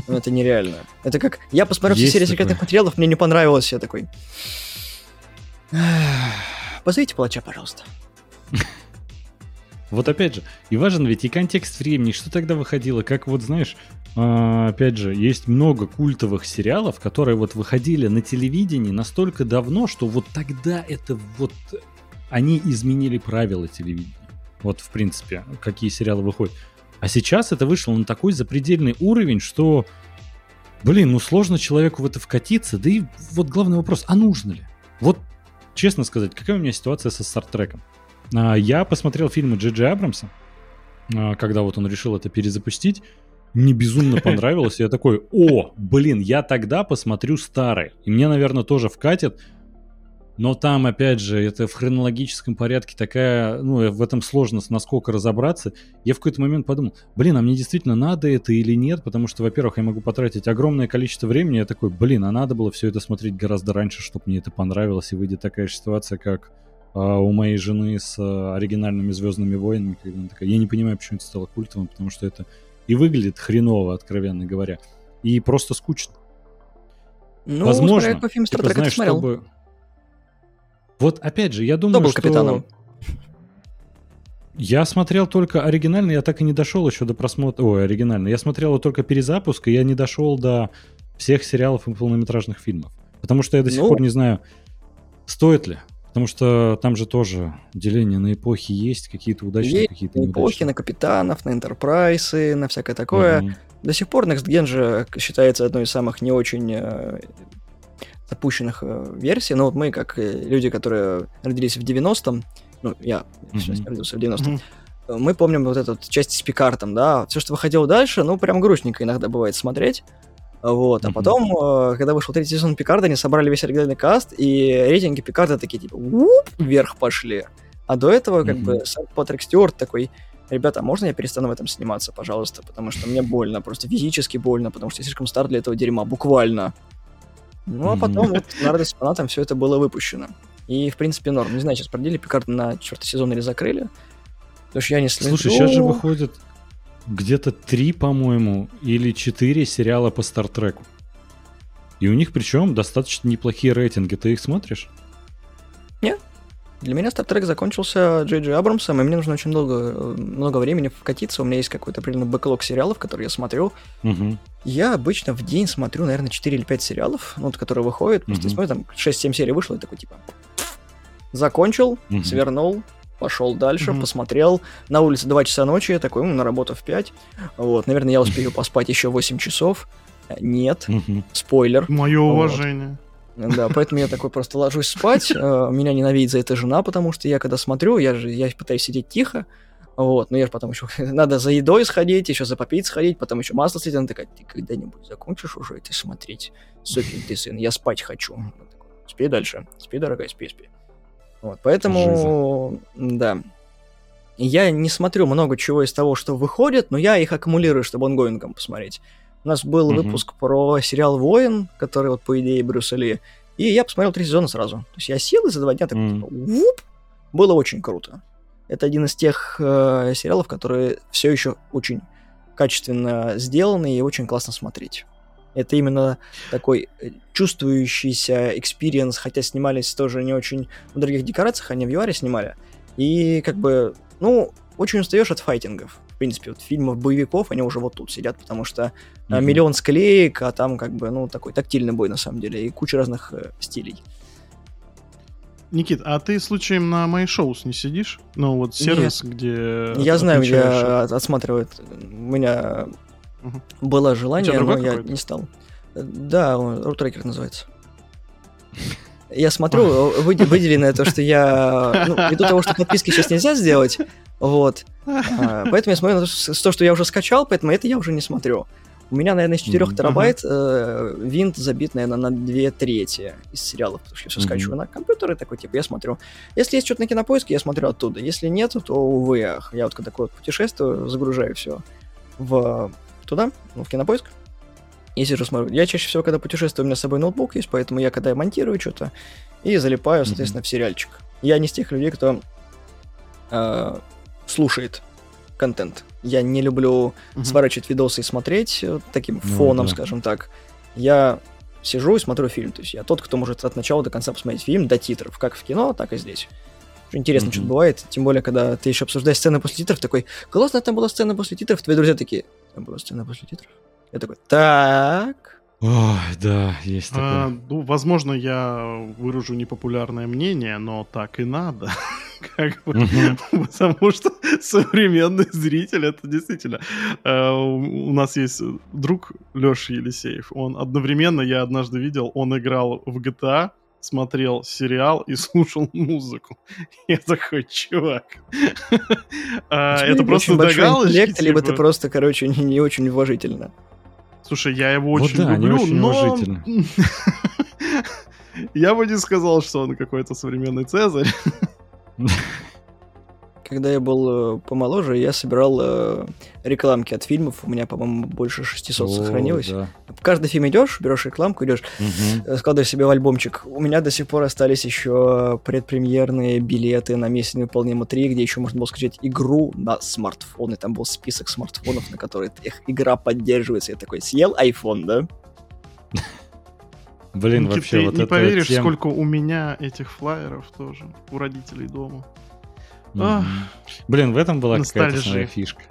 Ну, это нереально. Это как, я посмотрел все серии секретных материалов, мне не понравилось. Я такой, позовите палача, пожалуйста. Вот опять же, и важен ведь и контекст времени, что тогда выходило, как вот, знаешь, а, опять же, есть много культовых сериалов, которые вот выходили на телевидении настолько давно, что вот тогда это вот они изменили правила телевидения. Вот, в принципе, какие сериалы выходят. А сейчас это вышло на такой запредельный уровень, что, блин, ну сложно человеку в это вкатиться. Да и вот главный вопрос, а нужно ли? Вот, честно сказать, какая у меня ситуация со Стартреком? А, я посмотрел фильмы Джиджи Абрамса, а, когда вот он решил это перезапустить. Мне безумно [LAUGHS] понравилось. Я такой, о, блин, я тогда посмотрю старый. И мне, наверное, тоже вкатит. Но там, опять же, это в хронологическом порядке такая, ну, в этом сложно насколько разобраться. Я в какой-то момент подумал, блин, а мне действительно надо это или нет? Потому что, во-первых, я могу потратить огромное количество времени. Я такой, блин, а надо было все это смотреть гораздо раньше, чтобы мне это понравилось. И выйдет такая ситуация, как а у моей жены с э, оригинальными Звездными войнами, когда она такая, я не понимаю, почему это стало культовым, потому что это и выглядит хреново, откровенно говоря, и просто скучно. Ну, Возможно, смотря, фильм типа, знаешь, смотрел. чтобы... Вот опять же, я думаю, Кто был что... капитаном? Я смотрел только оригинальный, я так и не дошел еще до просмотра... Ой, оригинальный. Я смотрел только перезапуск, и я не дошел до всех сериалов и полнометражных фильмов. Потому что я до сих ну... пор не знаю, стоит ли. Потому что там же тоже деление на эпохи есть, какие-то удачные, есть какие-то неудачные. эпохи, на капитанов, на энтерпрайсы, на всякое такое. Угу. До сих пор Next Gen же считается одной из самых не очень э, запущенных э, версий. Но вот мы, как э, люди, которые родились в 90-м, ну, я mm-hmm. родился в 90-м, mm-hmm. мы помним вот эту часть с Пикартом, да. Все, что выходило дальше, ну, прям грустненько иногда бывает смотреть. Вот, а потом, э, когда вышел третий сезон Пикарда, они собрали весь оригинальный каст, и рейтинги Пикарда такие, типа, уп, вверх пошли. А до этого, как бы, сам Патрик Стюарт такой, ребята, а можно я перестану в этом сниматься, пожалуйста, потому что мне больно, просто физически больно, потому что я слишком стар для этого дерьма, буквально. Ну, а потом вот на радость фанатам все это было выпущено. И, в принципе, норм. Не знаю, сейчас продлили Пикард на четвертый сезон или закрыли. Потому что я не слежу. Слушай, сейчас же выходит где-то три, по-моему, или четыре сериала по Стартреку. И у них причем достаточно неплохие рейтинги. Ты их смотришь? Нет. Для меня Стартрек закончился Джей Джей Абрамсом, и мне нужно очень долго, много времени вкатиться. У меня есть какой-то определенный бэклог сериалов, которые я смотрю. Угу. Я обычно в день смотрю, наверное, 4 или 5 сериалов, ну, вот, которые выходят. Просто угу. смотрю, там 6-7 серий вышло, и такой, типа, закончил, угу. свернул, Пошел дальше, Мгм. посмотрел. На улице 2 часа ночи, я такой, ну, на работу в 5. Вот, наверное, я успею [LAUGHS] поспать еще 8 часов. Нет, Мгм. спойлер. Мое Вот. уважение. Да, поэтому я такой просто ложусь спать. [LAUGHS] э, Меня ненавидит за это жена, потому что я когда смотрю, я же я пытаюсь сидеть тихо. Вот, но я же потом еще [LAUGHS] надо за едой сходить, еще за попить сходить, потом еще масло слить. Она такая, ты когда-нибудь закончишь уже это смотреть? Сукин ты сын, я спать хочу. Такой, Спи дальше. Спи, дорогая, спи, спи. Вот, поэтому, да. Я не смотрю много чего из того, что выходит, но я их аккумулирую, чтобы онгоингом посмотреть. У нас был Мгм. выпуск про сериал «Воин», который вот по идее Брюса Ли, и я посмотрел три сезона сразу. То есть я сел и за два дня так типа, вуп, было очень круто. Это один из тех э, сериалов, которые все еще очень качественно сделаны и очень классно смотреть. Это именно такой э, чувствующийся experience, хотя снимались тоже не очень в других декорациях, они в ЮАРе снимали. И как бы, ну, очень устаешь от файтингов. В принципе, вот фильмов боевиков, они уже вот тут сидят, потому что Мгм. миллион склеек, а там как бы, ну, такой тактильный бой на самом деле, и куча разных э, стилей. Никит, а ты случаем на MyShows не сидишь? Ну, вот сервис, где... Я знаю, где отсматривают. У меня Мгм. было желание, но я не стал. Да, он- рутрекер называется. Я смотрю, выде- выделено то, что я... Ну, ввиду того, что подписки сейчас нельзя сделать, вот. а, Поэтому я смотрю на то, что- то, что я уже скачал, поэтому это я уже не смотрю. У меня, наверное, из 4 Мгм. терабайт э, винт забит, наверное, на 2 трети из сериалов, потому что я все скачиваю на компьютер и такой, типа, я смотрю. Если есть что-то на кинопоиске, я смотрю оттуда. Если нет, то, увы. Я вот когда такое вот путешествую, загружаю все в туда, ну, в кинопоиск, и сижу смотрю. Я чаще всего, когда путешествую, у меня с собой ноутбук есть, поэтому я когда монтирую что-то и залипаю, соответственно, в сериальчик. Я не из тех людей, кто э, слушает контент. Я не люблю Мгм. сворачивать видосы и смотреть э, таким Ну фоном, да. скажем так. Я сижу и смотрю фильм. То есть я тот, кто может от начала до конца посмотреть фильм до титров, как в кино, так и здесь. Очень интересно, Мгм. что бывает. Тем более, когда ты еще обсуждаешь сцены после титров, такой, классно, там была сцена после титров, твои друзья такие, там была сцена после титров. Я такой, так, Ой, да, есть А, такое. ну, возможно, я выражу непопулярное мнение, но так и надо. [LAUGHS] Как бы, Мгм. Потому что современный зритель это действительно. э, У у нас есть друг Леша Елисеев. Он одновременно, я однажды видел, он играл в GTA, смотрел сериал и [LAUGHS] слушал музыку. Я такой, чувак. [LAUGHS] а, Это просто догалочки, либо ты типа. просто, короче, не, не очень уважительно. Слушай, я его очень не люблю, но... [LAUGHS] Я бы не сказал, что он какой-то современный Цезарь. Когда я был э, помоложе, я собирал э, рекламки от фильмов. У меня, по-моему, больше 600 О, сохранилось. да. В каждый фильм идешь, берешь рекламку, идешь, э, складываешь себе в альбомчик. У меня до сих пор остались еще предпремьерные билеты на месяц невыполнимо 3, где еще можно было скачать игру на смартфон. И там был список смартфонов, на которые их игра поддерживается. Я такой, съел iPhone, да? Блин, Никит, вообще ты вот не это поверишь, тем- сколько у меня этих флаеров тоже у родителей дома. Ах. Блин, в этом была какая-то своя фишка.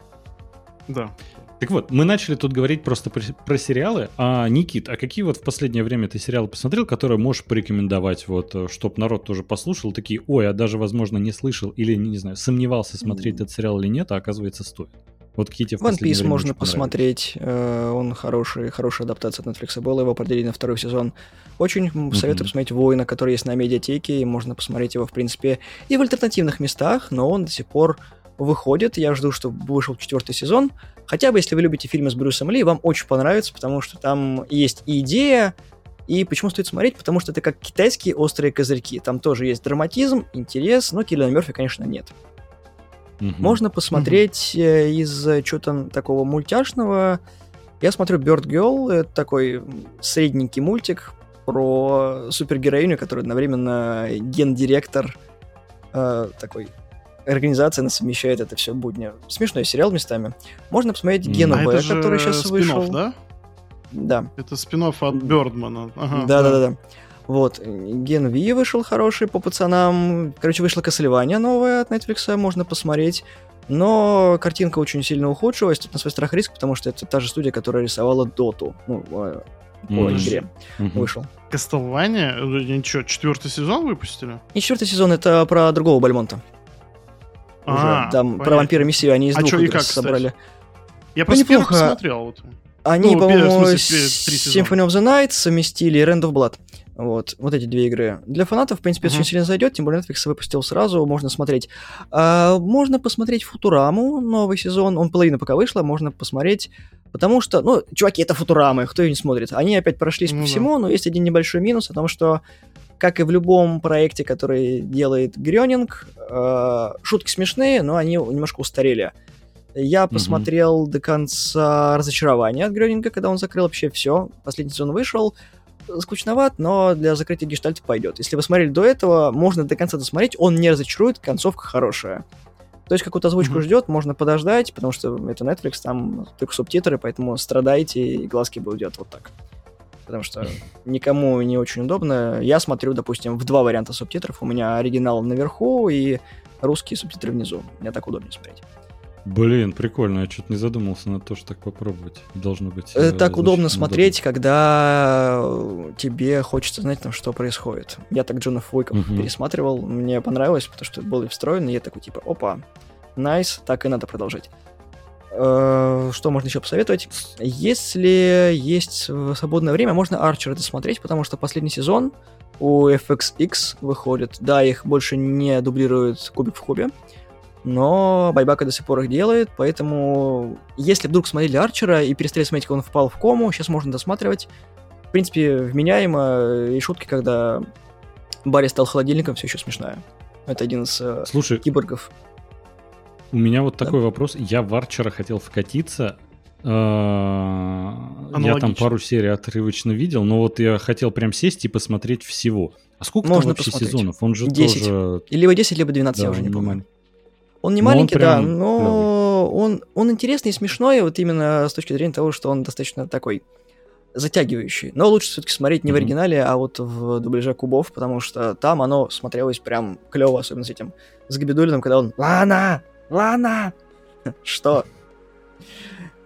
Да. Так вот, мы начали тут говорить просто про, про сериалы. А, Никит, а какие вот в последнее время ты сериалы посмотрел, которые можешь порекомендовать, вот, чтоб народ тоже послушал, такие, ой, а даже, возможно, не слышал или, не знаю, сомневался, смотреть этот сериал или нет, а оказывается стоит. Вот какие тебе One Piece можно посмотреть. э, Он хороший, хорошая адаптация от Netflix была. Его продлили на второй сезон. Очень м, советую посмотреть Воина, который есть на медиатеке. И можно посмотреть его, в принципе, и в альтернативных местах, но он до сих пор выходит. Я жду, что вышел четвертый сезон. Хотя бы, если вы любите фильмы с Брюсом Ли, вам очень понравится, потому что там есть и идея, и почему стоит смотреть? Потому что это как китайские острые козырьки. Там тоже есть драматизм, интерес, но Киллиана Мерфи, конечно, нет. Мгм. Можно посмотреть э, из э, чего-то такого мультяшного. Я смотрю Bird Girl, это такой средненький мультик про супергероиню, которая одновременно гендиректор э, такой организации, она совмещает это все будня. Смешной сериал местами. Можно посмотреть. Гену А Б, который сейчас вышел. да? Да. Это спин от Бердмана. Ага, да, да, да, да. Вот, Ген Ви вышел хороший по пацанам. Короче, вышла Castlevania новая от Netflix, можно посмотреть. Но картинка очень сильно ухудшилась, тут на свой страх и риск, потому что это та же студия, которая рисовала Доту. Ну, э, по Мгм. игре Мгм. вышел. Кастелвания? Ничего, четвертый сезон выпустили? И четвертый сезон это про другого Бальмонта. А. Там про понятно. вампира Мессию они из А двух чё и как, кстати? собрали. Я просто первый неплохо. посмотрел. Вот. Они, Ну, по-моему. Symphony of the Night совместили и Rand of Blood. Вот, вот эти две игры. Для фанатов, в принципе, это Мгм. очень сильно зайдет, тем более Netflix выпустил сразу, можно смотреть. А, можно посмотреть Футураму, новый сезон, он половина пока вышла, можно посмотреть, потому что, ну, чуваки, это Футурамы, кто ее не смотрит? Они опять прошлись Ну по всему, но есть один небольшой минус о том, что как и в любом проекте, который делает Грёнинг, э, шутки смешные, но они немножко устарели. Я посмотрел до конца разочарования от Грёнинга, когда он закрыл вообще все. Последний сезон вышел. Скучноват, но для закрытия гештальта пойдет. Если вы смотрели до этого, можно до конца досмотреть, он не разочарует, концовка хорошая. То есть какую-то озвучку Мгм. ждет, можно подождать, потому что это Netflix, там только субтитры, поэтому страдайте, и глазки будут делать вот так. Потому что никому не очень удобно. Я смотрю, допустим, в два варианта субтитров. У меня оригинал наверху и русские субтитры внизу. Мне так удобнее смотреть. Блин, прикольно, я что-то не задумался на то, что так попробовать. Должно быть. Э, Так удобно смотреть, когда э, тебе хочется знать, там, что происходит. Я так Джона Фойков Мгм. пересматривал, мне понравилось, потому что был встроен, и я такой, типа, опа, найс, так и надо продолжать. Э, Что можно еще посоветовать? Если есть свободное время, можно Арчера досмотреть, потому что последний сезон у FXX выходит. Да, их больше не дублирует Кубик в Кубе, но Байбака до сих пор их делает, поэтому если вдруг смотрели Арчера и перестали смотреть, как он впал в кому, сейчас можно досматривать. В принципе, вменяемо, и шутки, когда Барри стал холодильником, все еще смешная. Это один из э, Слушай, киборгов. у меня вот такой вопрос. Я в Арчера хотел вкатиться. Э, Я там пару серий отрывочно видел, но вот я хотел прям сесть и посмотреть всего. А сколько Можно там вообще посмотреть. сезонов? Он же 10. тоже... Либо 10, либо 12, я да, уже не он помню. Он не Но он маленький, да, прям но он, он интересный и смешной, вот именно с точки зрения того, что он достаточно такой затягивающий. Но лучше все-таки смотреть не в Мгм. оригинале, а вот в дубляже кубов, потому что там оно смотрелось прям клево, особенно с этим с Габидулиным, когда он «Лана! Лана!» [LAUGHS] Что?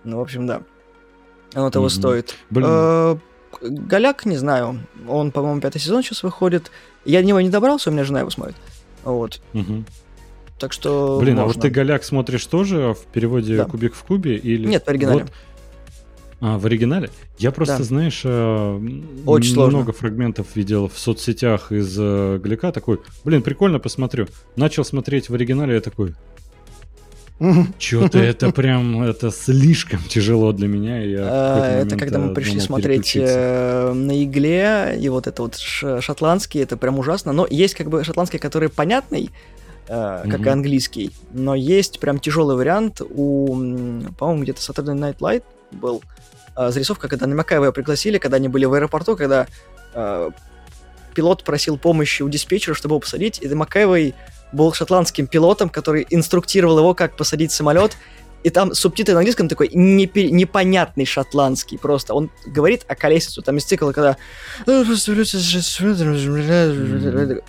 Ну, в общем, да. Оно того Мгм. стоит. Блин. Э, Голяк, не знаю. Он, по-моему, пятый сезон сейчас выходит. Я до него не добрался, у меня жена его смотрит. Вот. Мгм. Так что Блин, а вот можно. ты Голяк смотришь тоже в переводе Да. Кубик в кубе или Нет, в оригинале. Вот. А, в оригинале? Я просто, Да. знаешь, э, Очень сложно. много фрагментов видел в соцсетях из э, Голяка, такой, блин, прикольно, посмотрю. Начал смотреть в оригинале, я такой, [LAUGHS] что-то это прям, это слишком тяжело для меня. я А, Это когда мы пришли смотреть э, на игле, и вот это вот шотландский, это прям ужасно. Но есть как бы шотландский, который понятный, э, как и Мгм. английский, но есть прям тяжелый вариант у, по-моему, где-то Saturday Night Light был э, зарисовка, когда на Макаева пригласили, когда они были в аэропорту, когда э, пилот просил помощи у диспетчера, чтобы его посадить, и Макаевой был шотландским пилотом, который инструктировал его, как посадить самолет, и там субтитры на английском такой непе- непонятный шотландский просто. Он говорит о колесицу, там из цикла, когда...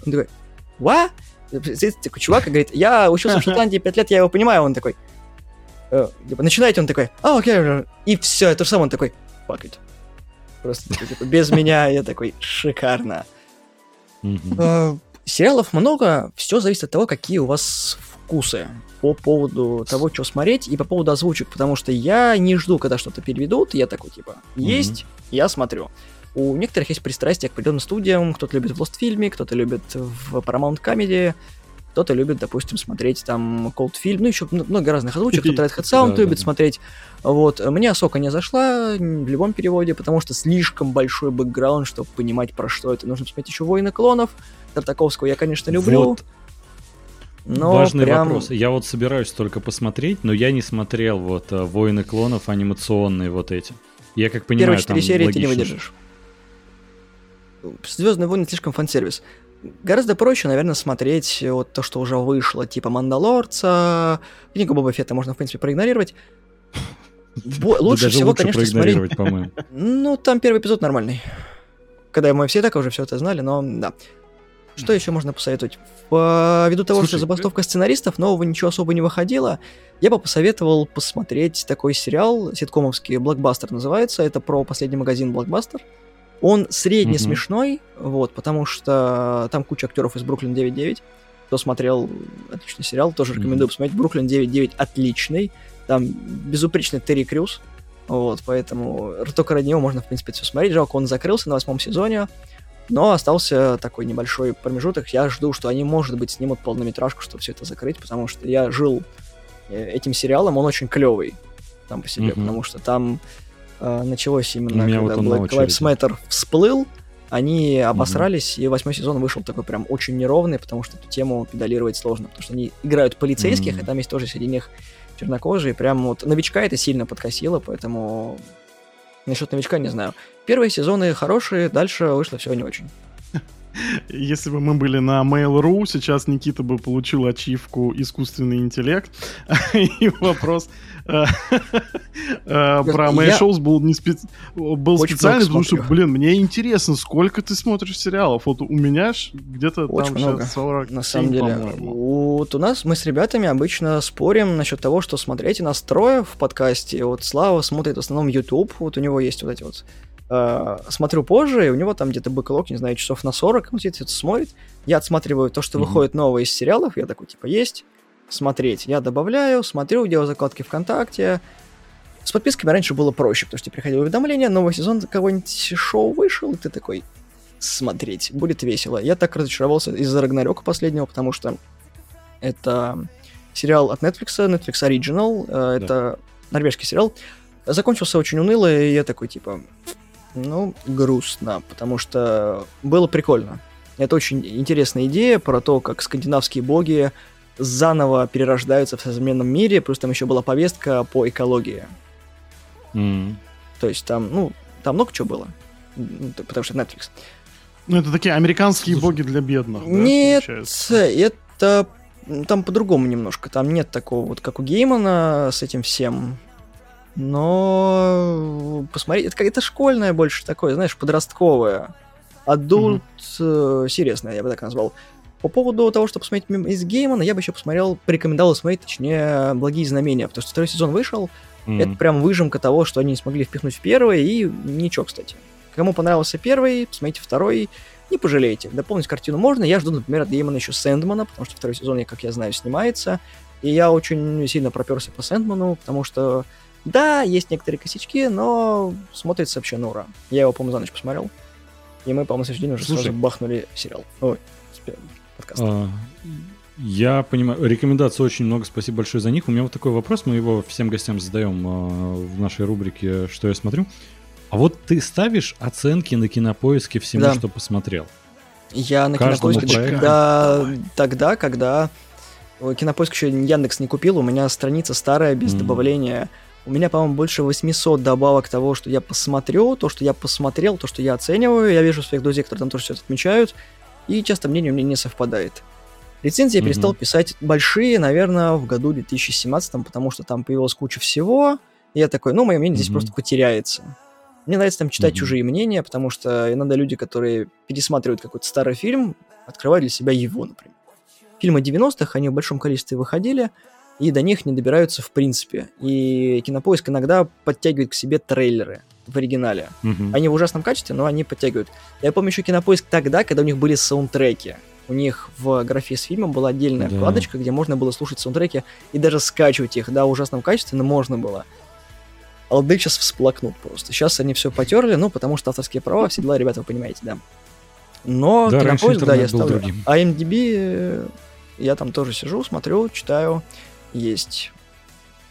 Он такой, what? Сидит такой чувак и говорит, я учился в [LAUGHS] Шотландии пять лет, я его понимаю. Он такой, э, типа, начинаете, он такой, а, окей, и все, это же сам он такой, fuck it. Просто такой, типа, без [LAUGHS] меня я такой, шикарно. Э, Сериалов много, все зависит от того, какие у вас вкусы по поводу того, что смотреть, и по поводу озвучек, потому что я не жду, когда что-то переведут, я такой, типа, есть, я смотрю. У некоторых есть пристрастие к определенным студиям, кто-то любит в Lost фильме, кто-то любит в Paramount Comedy, кто-то любит, допустим, смотреть там Cold фильм, ну еще много разных озвучек, кто-то Red Hat Sound Да, любит да. смотреть. Вот, мне Сока не зашла в любом переводе, потому что слишком большой бэкграунд, чтобы понимать, про что это. Нужно посмотреть еще Войны клонов. Тартаковского я, конечно, люблю. Вот. Но Важный прям... вопрос. Я вот собираюсь только посмотреть, но я не смотрел вот э, «Войны клонов» анимационные вот эти. Я как понимаю, Первые четыре серии ты не логично, выдержишь. Звездные войны слишком фан-сервис. Гораздо проще, наверное, смотреть вот то, что уже вышло, типа Мандалорца, книгу Боба Фетта можно, в принципе, проигнорировать. Бо- Лучше даже всего, лучше конечно, смотреть... по-моему. [LAUGHS] Ну, там первый эпизод нормальный. Когда мы все так уже все это знали, но да. Что еще можно посоветовать? По- Ввиду того, что забастовка сценаристов, нового ничего особо не выходило, я бы посоветовал посмотреть такой сериал, ситкомовский, «Блокбастер» называется, это про последний магазин «Блокбастер». Он средне Мгм. смешной, вот, потому что там куча актеров из «Бруклин 9.9», Кто смотрел отличный сериал, тоже рекомендую посмотреть. Бруклин 9.9 отличный. Там безупречный Терри Крюс. Вот, поэтому только ради него можно, в принципе, все смотреть. Жалко, он закрылся на восьмом сезоне. Но остался такой небольшой промежуток. Я жду, что они, может быть, снимут полнометражку, чтобы все это закрыть, потому что я жил э, этим сериалом, он очень клевый там по себе, mm-hmm. потому что там э, началось именно, когда вот Black Lives Matter всплыл, они обосрались, mm-hmm. и восьмой сезон вышел такой прям очень неровный, потому что эту тему педалировать сложно, потому что они играют полицейских, mm-hmm. и там есть тоже среди них чернокожие, прям вот новичка это сильно подкосило, поэтому насчет новичка не знаю. Первые сезоны хорошие, дальше вышло все не очень. Если бы мы были на Mail.ru, сейчас Никита бы получил ачивку «Искусственный интеллект». [LAUGHS] И вопрос, [LAUGHS] про мои шоу был, не был специально, потому что, блин, мне интересно, сколько ты смотришь сериалов. Вот у меня где-то там много. 40 На самом деле, вот у нас мы с ребятами обычно спорим насчет того, что смотреть. нас трое в подкасте. Вот Слава смотрит в основном YouTube. Вот у него есть вот эти вот Uh, смотрю позже, и у него там где-то бэклог, не знаю, часов на 40, он сидит, это смотрит. Я отсматриваю то, что mm-hmm. выходит новое из сериалов, я такой, типа, есть смотреть. Я добавляю, смотрю, делаю закладки ВКонтакте. С подписками раньше было проще, потому что тебе приходило уведомление, новый сезон какого-нибудь шоу вышел, и ты такой, смотреть, будет весело. Я так разочаровался из-за Рагнарёка последнего, потому что это сериал от Netflix, Netflix Original, э, да. это норвежский сериал. Закончился очень уныло, и я такой, типа, ну, грустно, потому что было прикольно. Это очень интересная идея про то, как скандинавские боги заново перерождаются в современном мире, плюс там еще была повестка по экологии. Mm. То есть там, ну, там много чего было, потому что Netflix. Ну, это такие американские Слушай, боги для бедных, да, Нет, это там по-другому немножко. Там нет такого вот, как у Геймана с этим всем. Но посмотри, это какая-то школьная больше такое, знаешь, подростковое. Адульт, mm-hmm. серьезное, я бы так назвал. По поводу того, что посмотреть из Геймана, я бы еще посмотрел, порекомендовал смотреть, точнее, «Благие знамения», потому что второй сезон вышел, mm-hmm. это прям выжимка того, что они не смогли впихнуть в первый, и ничего, кстати. Кому понравился первый, посмотрите второй, не пожалеете. Дополнить картину можно. Я жду, например, от Геймана еще Сэндмана, потому что второй сезон, как я знаю, снимается. И я очень сильно проперся по Сэндману, потому что, да, есть некоторые косячки, но смотрится вообще на ура. Я его, по-моему, за ночь посмотрел. И мы, по-моему, с уже Слушай. сразу бахнули сериал. Ой, подкаста. А, я понимаю, рекомендаций очень много, спасибо большое за них. У меня вот такой вопрос, мы его всем гостям задаем а, в нашей рубрике «Что я смотрю?». А вот ты ставишь оценки на кинопоиске всему, да. что посмотрел? Я на Каждому кинопоиске когда, тогда, когда кинопоиск еще Яндекс не купил, у меня страница старая, без mm. добавления. У меня, по-моему, больше 800 добавок того, что я посмотрю, то, что я посмотрел, то, что я оцениваю. Я вижу своих друзей, которые там тоже все это отмечают и часто мнение у меня не совпадает. Рецензии я mm-hmm. перестал писать большие, наверное, в году 2017, потому что там появилась куча всего, и я такой, ну, мое мнение mm-hmm. здесь просто потеряется. Мне нравится там читать mm-hmm. чужие мнения, потому что иногда люди, которые пересматривают какой-то старый фильм, открывают для себя его, например. Фильмы 90-х, они в большом количестве выходили, и до них не добираются в принципе. И Кинопоиск иногда подтягивает к себе трейлеры в оригинале. Угу. Они в ужасном качестве, но они подтягивают. Я помню еще Кинопоиск тогда, когда у них были саундтреки. У них в графе с фильмом была отдельная да. вкладочка, где можно было слушать саундтреки и даже скачивать их, да, в ужасном качестве, но можно было. Алды сейчас всплакнут просто. Сейчас они все потерли, ну, потому что авторские права, все дела, ребята, вы понимаете, да. Но да, Кинопоиск, да, я ставлю. Другим. А MDB, э, я там тоже сижу, смотрю, читаю есть.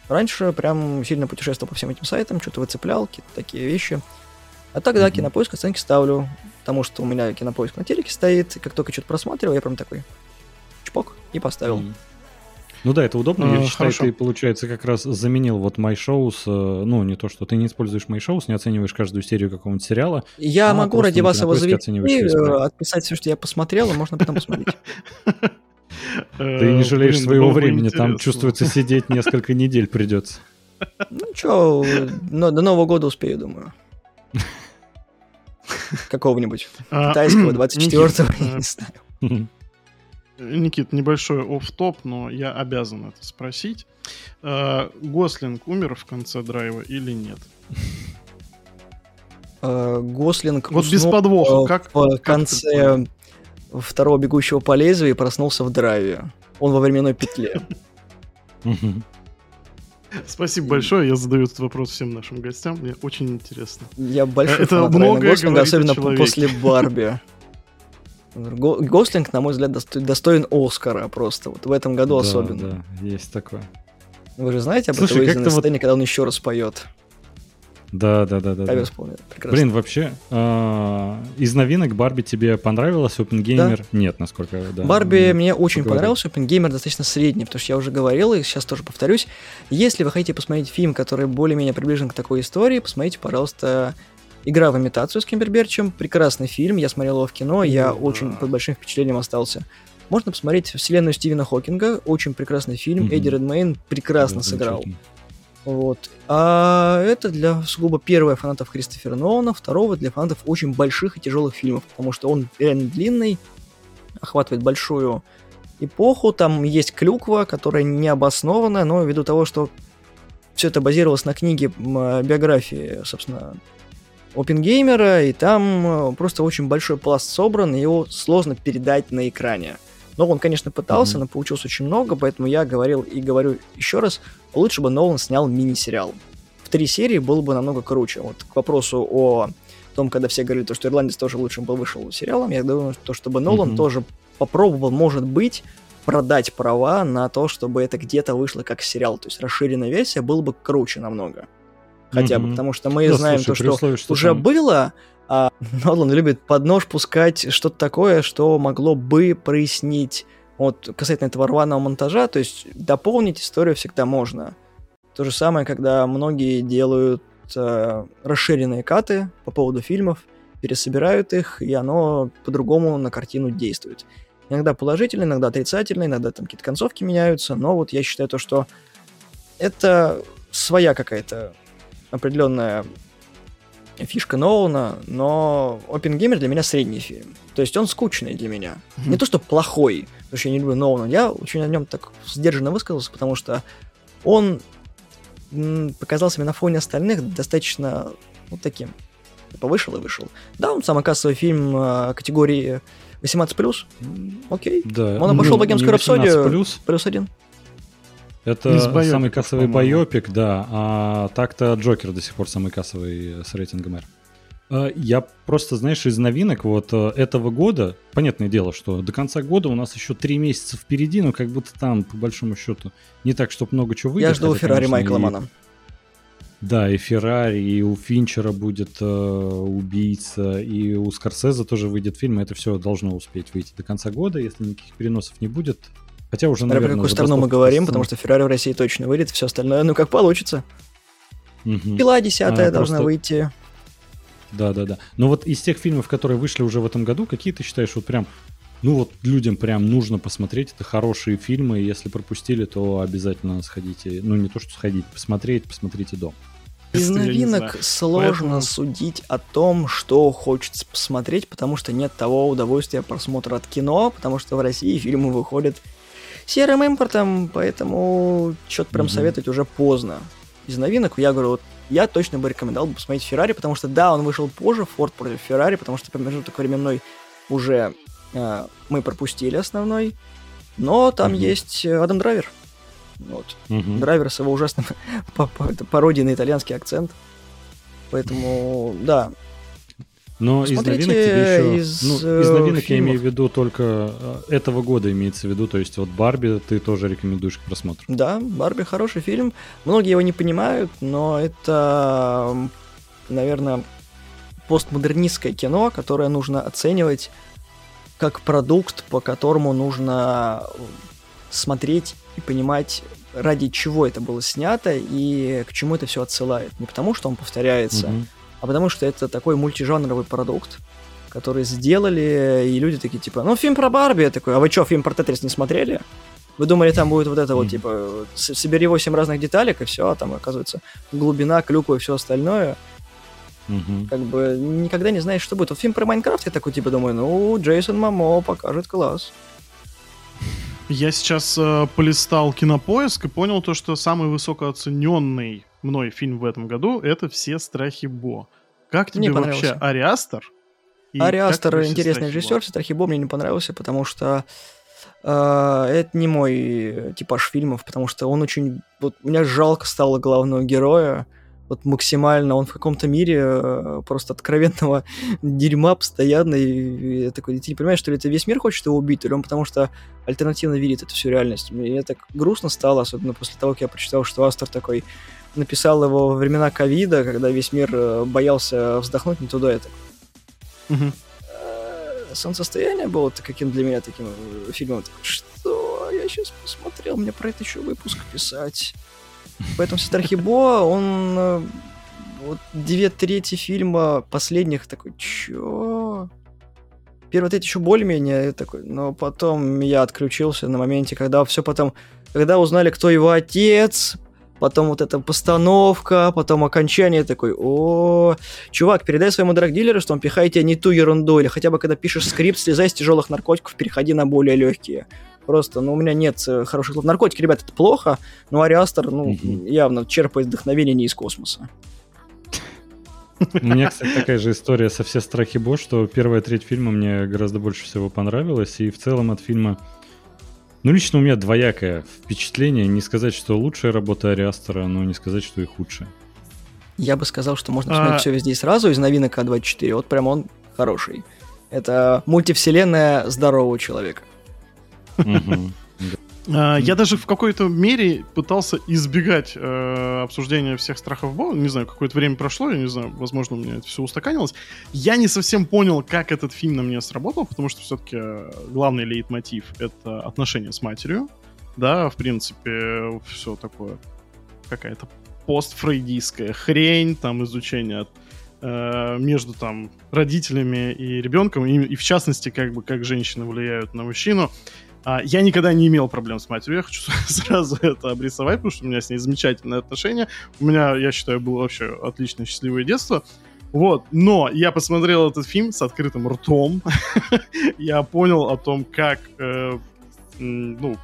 Раньше прям сильно путешествовал по всем этим сайтам, что-то выцеплял, какие-то такие вещи. А тогда mm-hmm. кинопоиск оценки ставлю, потому что у меня кинопоиск на телеке стоит, и как только что-то просматривал, я прям такой чпок и поставил. Mm-hmm. Ну да, это удобно. Я а, считаю, ты, получается, как раз заменил вот MyShows. Э, ну, не то, что ты не используешь MyShows, не оцениваешь каждую серию какого-нибудь сериала. Я а могу ради вас его завести, э, отписать все, что я посмотрел, и можно потом посмотреть. [LAUGHS] Ты не жалеешь Блин, своего времени, там чувствуется сидеть несколько недель придется. Ну что, но до Нового года успею, думаю. Какого-нибудь а, китайского 24-го, я не знаю. Никит, небольшой оф топ но я обязан это спросить. А, Гослинг умер в конце драйва или нет? А, Гослинг Вот без подвоха, как в конце второго бегущего по лезвию и проснулся в драйве. Он во временной петле. Спасибо большое, я задаю этот вопрос всем нашим гостям, мне очень интересно. Я большой Это фанат многое Райана Гослинга, особенно после Барби. Го- Гослинг, на мой взгляд, досто- достоин Оскара просто. Вот в этом году Да, особенно. Да, есть такое. Вы же знаете об Слушай, этой как-то выездной вот- сцене, когда он еще раз поет? Да, да, да, да. Кавер да. вспомнил. Прекрасно. Блин, вообще, а, из новинок Барби тебе понравилось? Опенгеймер? Нет, насколько, да. Барби мне очень поговорим. понравился, Опенгеймер достаточно средний, потому что я уже говорил, и сейчас тоже повторюсь. Если вы хотите посмотреть фильм, который более-менее приближен к такой истории, посмотрите, пожалуйста, «Игра в имитацию» с Кимберберчем. Прекрасный фильм, я смотрел его в кино, я Да. очень под большим впечатлением остался. Можно посмотреть «Вселенную Стивена Хокинга», очень прекрасный фильм, Мгм. Эдди Редмейн прекрасно Да, сыграл. Вот. А это для сугубо первого фанатов Кристофера Нолана, второго для фанатов очень больших и тяжелых фильмов, потому что он реально длинный, охватывает большую эпоху, там есть клюква, которая не обоснованная, но ввиду того, что все это базировалось на книге э, биографии, собственно, Опенгеймера, и там э, просто очень большой пласт собран, и его сложно передать на экране. Но он, конечно, пытался, Мгм. но получилось очень много, поэтому я говорил и говорю еще раз, лучше бы Нолан снял мини-сериал. В три серии было бы намного круче. Вот к вопросу о том, когда все говорили, то, что Ирландец тоже лучше бы вышел сериалом, я думаю, то, чтобы Нолан Мгм. тоже попробовал, может быть, продать права на то, чтобы это где-то вышло как сериал. То есть расширенная версия было бы круче намного. Хотя бы, Мгм. потому что мы Да, знаем слушай, то, что условии, что уже там- было, а Нолан любит под нож пускать что-то такое, что могло бы прояснить вот касательно этого рваного монтажа, то есть дополнить историю всегда можно. То же самое, когда многие делают э, расширенные каты по поводу фильмов, пересобирают их, и оно по-другому на картину действует. Иногда положительно, иногда отрицательно, иногда там какие-то концовки меняются, но вот я считаю то, что это своя какая-то определенная фишка Нолана, но Опенгеймер для меня средний фильм. То есть он скучный для меня. Не то, что плохой, потому что я не люблю Нолана. Я очень о нем так сдержанно высказался, потому что он показался мне на фоне остальных достаточно вот таким. Типа вышел и вышел. Да, он самый кассовый фильм э, категории 18+. М, Окей. Да. Он обошел ну, «Богемскую рапсодию». 18+, Плюс один. Это Из самый кассовый по-моему. байопик, да. А так-то Джокер до сих пор самый кассовый с рейтингом R. А, Я просто, знаешь, из новинок вот э, этого года, понятное дело, что до конца года у нас еще три месяца впереди, но как будто там, по большому счету, не так, чтобы много чего выйдет. Я жду хотя, Феррари конечно, Майкла и- Мана. Да, и Феррари, и у Финчера будет э, убийца, и у Скорсезе тоже выйдет фильм, и это все должно успеть выйти до конца года, если никаких переносов не будет. Хотя уже, Смотря про наверное, какую сторону мы говорим, потому что Феррари в России точно выйдет, все остальное, ну как получится. Мгм. Пила десятая А, должна просто- выйти. Да, да, да. Но вот из тех фильмов, которые вышли уже в этом году, какие ты считаешь вот прям, ну вот людям прям нужно посмотреть, это хорошие фильмы, и если пропустили, то обязательно сходите, ну не то что сходить, посмотреть, посмотрите дом. Из новинок сложно Поэтому- судить о том, что хочется посмотреть, потому что нет того удовольствия просмотра от кино, потому что в России фильмы выходят серым импортом, поэтому что-то прям Мгм. советовать уже поздно. Из новинок я говорю, вот я точно бы рекомендовал бы посмотреть Феррари, потому что да, он вышел позже, Форд против Феррари, потому что промежуток временной уже э, мы пропустили основной, но там Мгм. есть э, Адам Драйвер. Вот. Мгм. Драйвер с его ужасным [LAUGHS] пародией на итальянский акцент. Поэтому, да. Но из новинок тебе еще... из, ну, из э, новинок я фильмов. имею в виду только э, этого года имеется в виду, то есть вот Барби ты тоже рекомендуешь к просмотру. Да, Барби хороший фильм. Многие его не понимают, но это, наверное, постмодернистское кино, которое нужно оценивать как продукт, по которому нужно смотреть и понимать, ради чего это было снято и к чему это все отсылает. Не потому, что он повторяется, Мгм. А потому что это такой мультижанровый продукт, который сделали, и люди такие, типа, ну, фильм про Барби, я такой, а вы что, фильм про Тетрис не смотрели? Вы думали, там будет вот это вот, типа, собери 8 разных деталек, и все, а там, оказывается, глубина, клюква и все остальное. Мгм. Как бы никогда не знаешь, что будет. Вот фильм про Майнкрафт, я такой, типа, думаю, ну, Джейсон Мамо покажет класс. Я сейчас э, полистал кинопоиск и понял то, что самый высокооцененный мной фильм в этом году это «Все страхи Бо». Как тебе вообще понравился. Ариастер? И Ари как Астер тебе все интересный режиссер, все страхи Бо мне не понравился, потому что э, это не мой типаж фильмов, потому что он очень... Вот мне жалко стало главного героя, вот максимально он в каком-то мире э, просто откровенного [LAUGHS] дерьма постоянно, и, и такой, ты не понимаешь, что ли это весь мир хочет его убить, или он потому что альтернативно видит эту всю реальность. Мне так грустно стало, особенно после того, как я прочитал, что Астер такой написал его во времена ковида, когда весь мир э, боялся вздохнуть не туда, это Мгм. Э, солнцестояние было каким для меня таким э, фильмом. Такой, что я сейчас посмотрел, мне про это еще выпуск писать. Поэтому Хибо, он вот две трети фильма последних такой, чё? Первая треть еще более-менее такой, но потом я отключился на моменте, когда все потом, когда узнали, кто его отец, потом вот эта постановка, потом окончание такой, о, чувак, передай своему драгдилеру, что он пихает тебя не ту ерунду, или хотя бы когда пишешь скрипт, слезай с тяжелых наркотиков, переходи на более легкие. Просто, ну, у меня нет э, хороших слов. Наркотики, ребят, это плохо, но Ариастер, ну, явно черпает вдохновение не из космоса. У меня, кстати, такая же история со все страхи Бо, что первая треть фильма мне гораздо больше всего понравилась, и в целом от фильма ну, лично у меня двоякое впечатление. Не сказать, что лучшая работа Ариастера, но не сказать, что и худшая. Я бы сказал, что можно А- посмотреть все везде и сразу из новинок А24. Вот прям он хороший. Это мультивселенная здорового человека. А, Я даже в какой-то мере пытался избегать э, обсуждения всех страхов Бо. Не знаю, какое-то время прошло, я не знаю, возможно, у меня это все устаканилось. Я не совсем понял, как этот фильм на меня сработал, потому что все-таки главный лейтмотив — это отношения с матерью. Да, в принципе, все такое, какая-то постфрейдистская хрень, там изучение от э, между там родителями и ребенком, и, и в частности, как бы как женщины влияют на мужчину. А, я никогда не имел проблем с матерью, я хочу [LAUGHS] сразу это обрисовать, потому что у меня с ней замечательные отношения. У меня, я считаю, было вообще отличное счастливое детство. Вот, но я посмотрел этот фильм с открытым ртом. [LAUGHS] я понял о том, как, э, ну,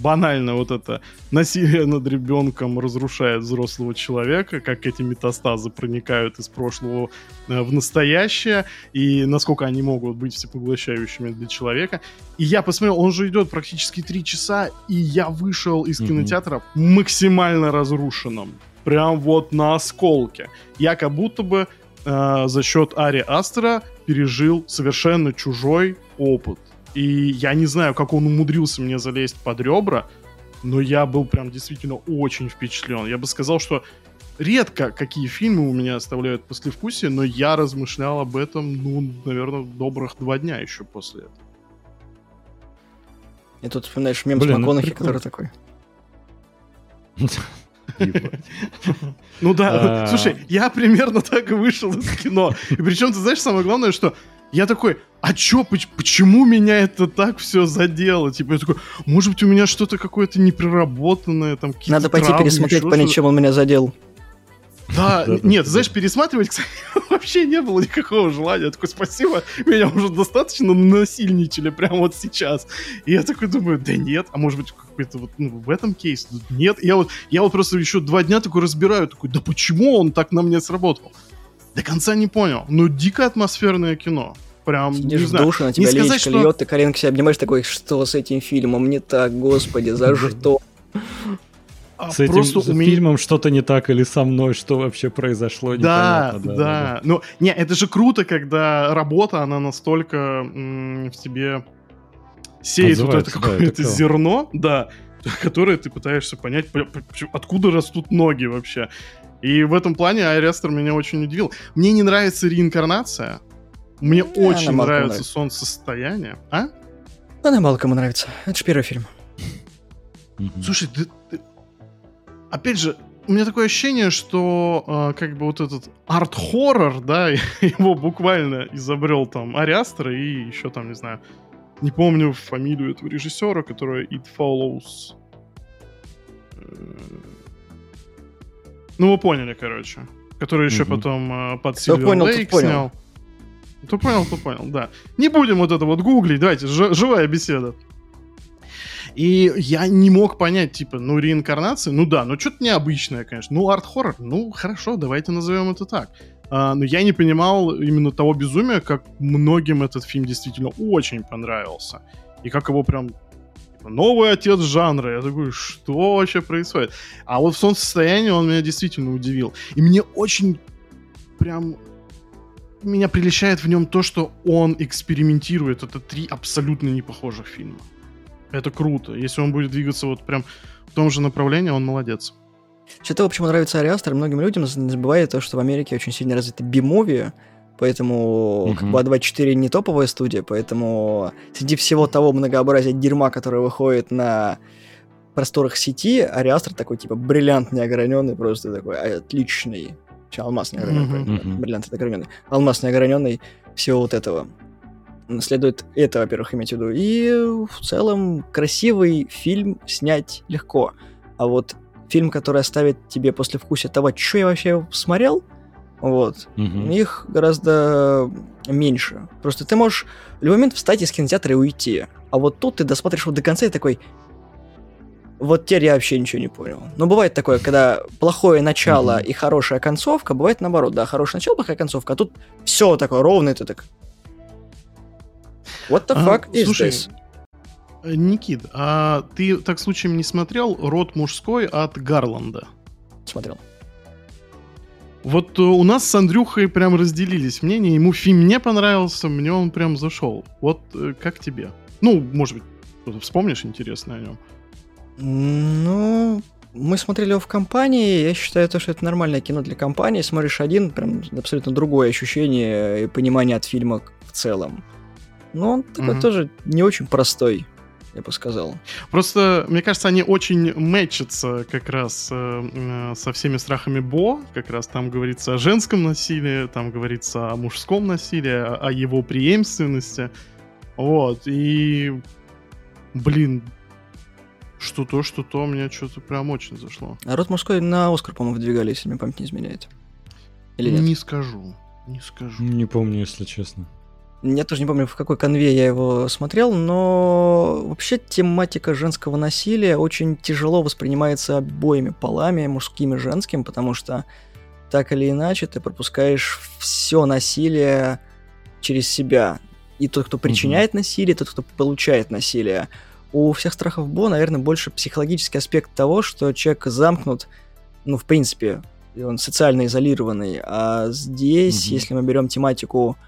банально вот это насилие над ребенком разрушает взрослого человека, как эти метастазы проникают из прошлого э, в настоящее, и насколько они могут быть всепоглощающими для человека. И я посмотрел, он же идет практически три часа, и я вышел из кинотеатра максимально разрушенным. Прям вот на осколке. Я как будто бы э, за счет Ари Астера пережил совершенно чужой опыт. И я не знаю, как он умудрился мне залезть под ребра, но я был прям действительно очень впечатлен. Я бы сказал, что редко какие фильмы у меня оставляют послевкусие, но я размышлял об этом, ну, наверное, добрых два дня еще после этого. И тут вспоминаешь мем Блин, с ну МакКонахи, который такой. Ну да, [LAUGHS] слушай, я примерно так и вышел из кино. И причем, ты знаешь, самое главное, что я такой, а чё, поч- почему меня это так все задело? Типа, я такой, может быть, у меня что-то какое-то непроработанное, там какие-то Надо пойти травмы, пересмотреть, понять, чем он меня задел. Да, нет, знаешь, пересматривать, [LAUGHS] кстати, вообще не было никакого желания. Я такой, спасибо, меня уже достаточно насильничали прямо вот сейчас. И я такой думаю, да нет, а может быть, какой-то вот ну, в этом кейсе? Нет, я вот, я вот просто еще два дня такой разбираю, такой, да почему он так на мне сработал? До конца не понял. Ну, дико атмосферное кино. Прям, не Сидишь в знаю. душе, на тебя сказать, леечка что- льет, ты коленка себя обнимаешь, такой, что с этим фильмом не так, господи, за что? А С этим у меня- фильмом что-то не так или со мной, что вообще произошло, Да, непонятно. да, Ну, не, это же круто, когда работа, она настолько м, в тебе сеет вот это да, какое-то это зерно, да, которое ты пытаешься понять, откуда растут ноги вообще. И в этом плане Айрестер меня очень удивил. Мне не нравится реинкарнация. Мне Не, очень нравится нравится. солнцестояние. А? Она мало кому нравится. Это же первый фильм. Слушай, ты- ты- опять же, у меня такое ощущение, что э, как бы вот этот арт-хоррор, да, [LAUGHS] его буквально изобрел там Ариастер и еще там, не знаю, не помню фамилию этого режиссера, который It Follows. Ну, вы поняли, короче. Который еще Мгм. потом э, под Кто Silver понял, Lake понял. снял. Кто понял, кто понял, да. Не будем вот это вот гуглить, давайте, жи- живая беседа. И я не мог понять, типа, ну, реинкарнация, ну да, ну что-то необычное, конечно. Ну, арт-хоррор, ну, хорошо, давайте назовем это так. А, но я не понимал именно того безумия, как многим этот фильм действительно очень понравился. И как его прям новый отец жанра. Я такой, что вообще происходит? А вот в солнцестоянии он меня действительно удивил. И мне очень прям меня приличает в нем то, что он экспериментирует. Это три абсолютно непохожих фильма. Это круто. Если он будет двигаться вот прям в том же направлении, он молодец. Что того, почему нравится Ариастер, многим людям не забывает то, что в Америке очень сильно развиты би-муви, поэтому uh-huh. как бы А24 не топовая студия, поэтому среди всего того многообразия дерьма, которое выходит на просторах сети, Ариастер такой, типа, бриллиант неограненный, просто такой отличный. Че, алмаз неограненный, uh-huh. бриллиант неограненный. Алмаз неограненный всего вот этого. Следует это, во-первых, иметь в виду. И в целом красивый фильм снять легко. А вот фильм, который оставит тебе после вкуса того, что я вообще смотрел, вот, угу. их гораздо меньше. Просто ты можешь в любой момент встать из кинотеатра и уйти. А вот тут ты досмотришь его до конца и такой, вот теперь я вообще ничего не понял. Но бывает такое, когда плохое начало mm-hmm. и хорошая концовка, бывает наоборот, да, хорошее начало, плохая концовка, а тут все такое ровное, ты так... What the а, fuck is слушай, this? Э, Никит, а ты так случаем не смотрел «Род мужской» от Гарланда? Смотрел. Вот э, у нас с Андрюхой прям разделились мнения. Ему фильм не понравился, мне он прям зашел. Вот э, как тебе? Ну, может быть, что-то вспомнишь интересное о нем? Ну, мы смотрели его в компании. Я считаю, то, что это нормальное кино для компании. Смотришь один, прям абсолютно другое ощущение и понимание от фильма в целом. Но он такой угу. тоже не очень простой я бы сказал. Просто, мне кажется, они очень мэчатся как раз э, э, со всеми страхами Бо. Как раз там говорится о женском насилии, там говорится о мужском насилии, о, о его преемственности. Вот, и... Блин, что то, что то, мне что-то прям очень зашло. А род мужской на Оскар, по-моему, выдвигали, если мне память не изменяет. Или нет? Не скажу, не скажу. Не помню, если честно. Я тоже не помню, в какой конве я его смотрел, но вообще тематика женского насилия очень тяжело воспринимается обоими полами, мужским и женским, потому что так или иначе ты пропускаешь все насилие через себя. И тот, кто причиняет mm-hmm. насилие, тот, кто получает насилие. У всех страхов Бо, наверное, больше психологический аспект того, что человек замкнут, ну, в принципе, он социально изолированный. А здесь, mm-hmm. если мы берем тематику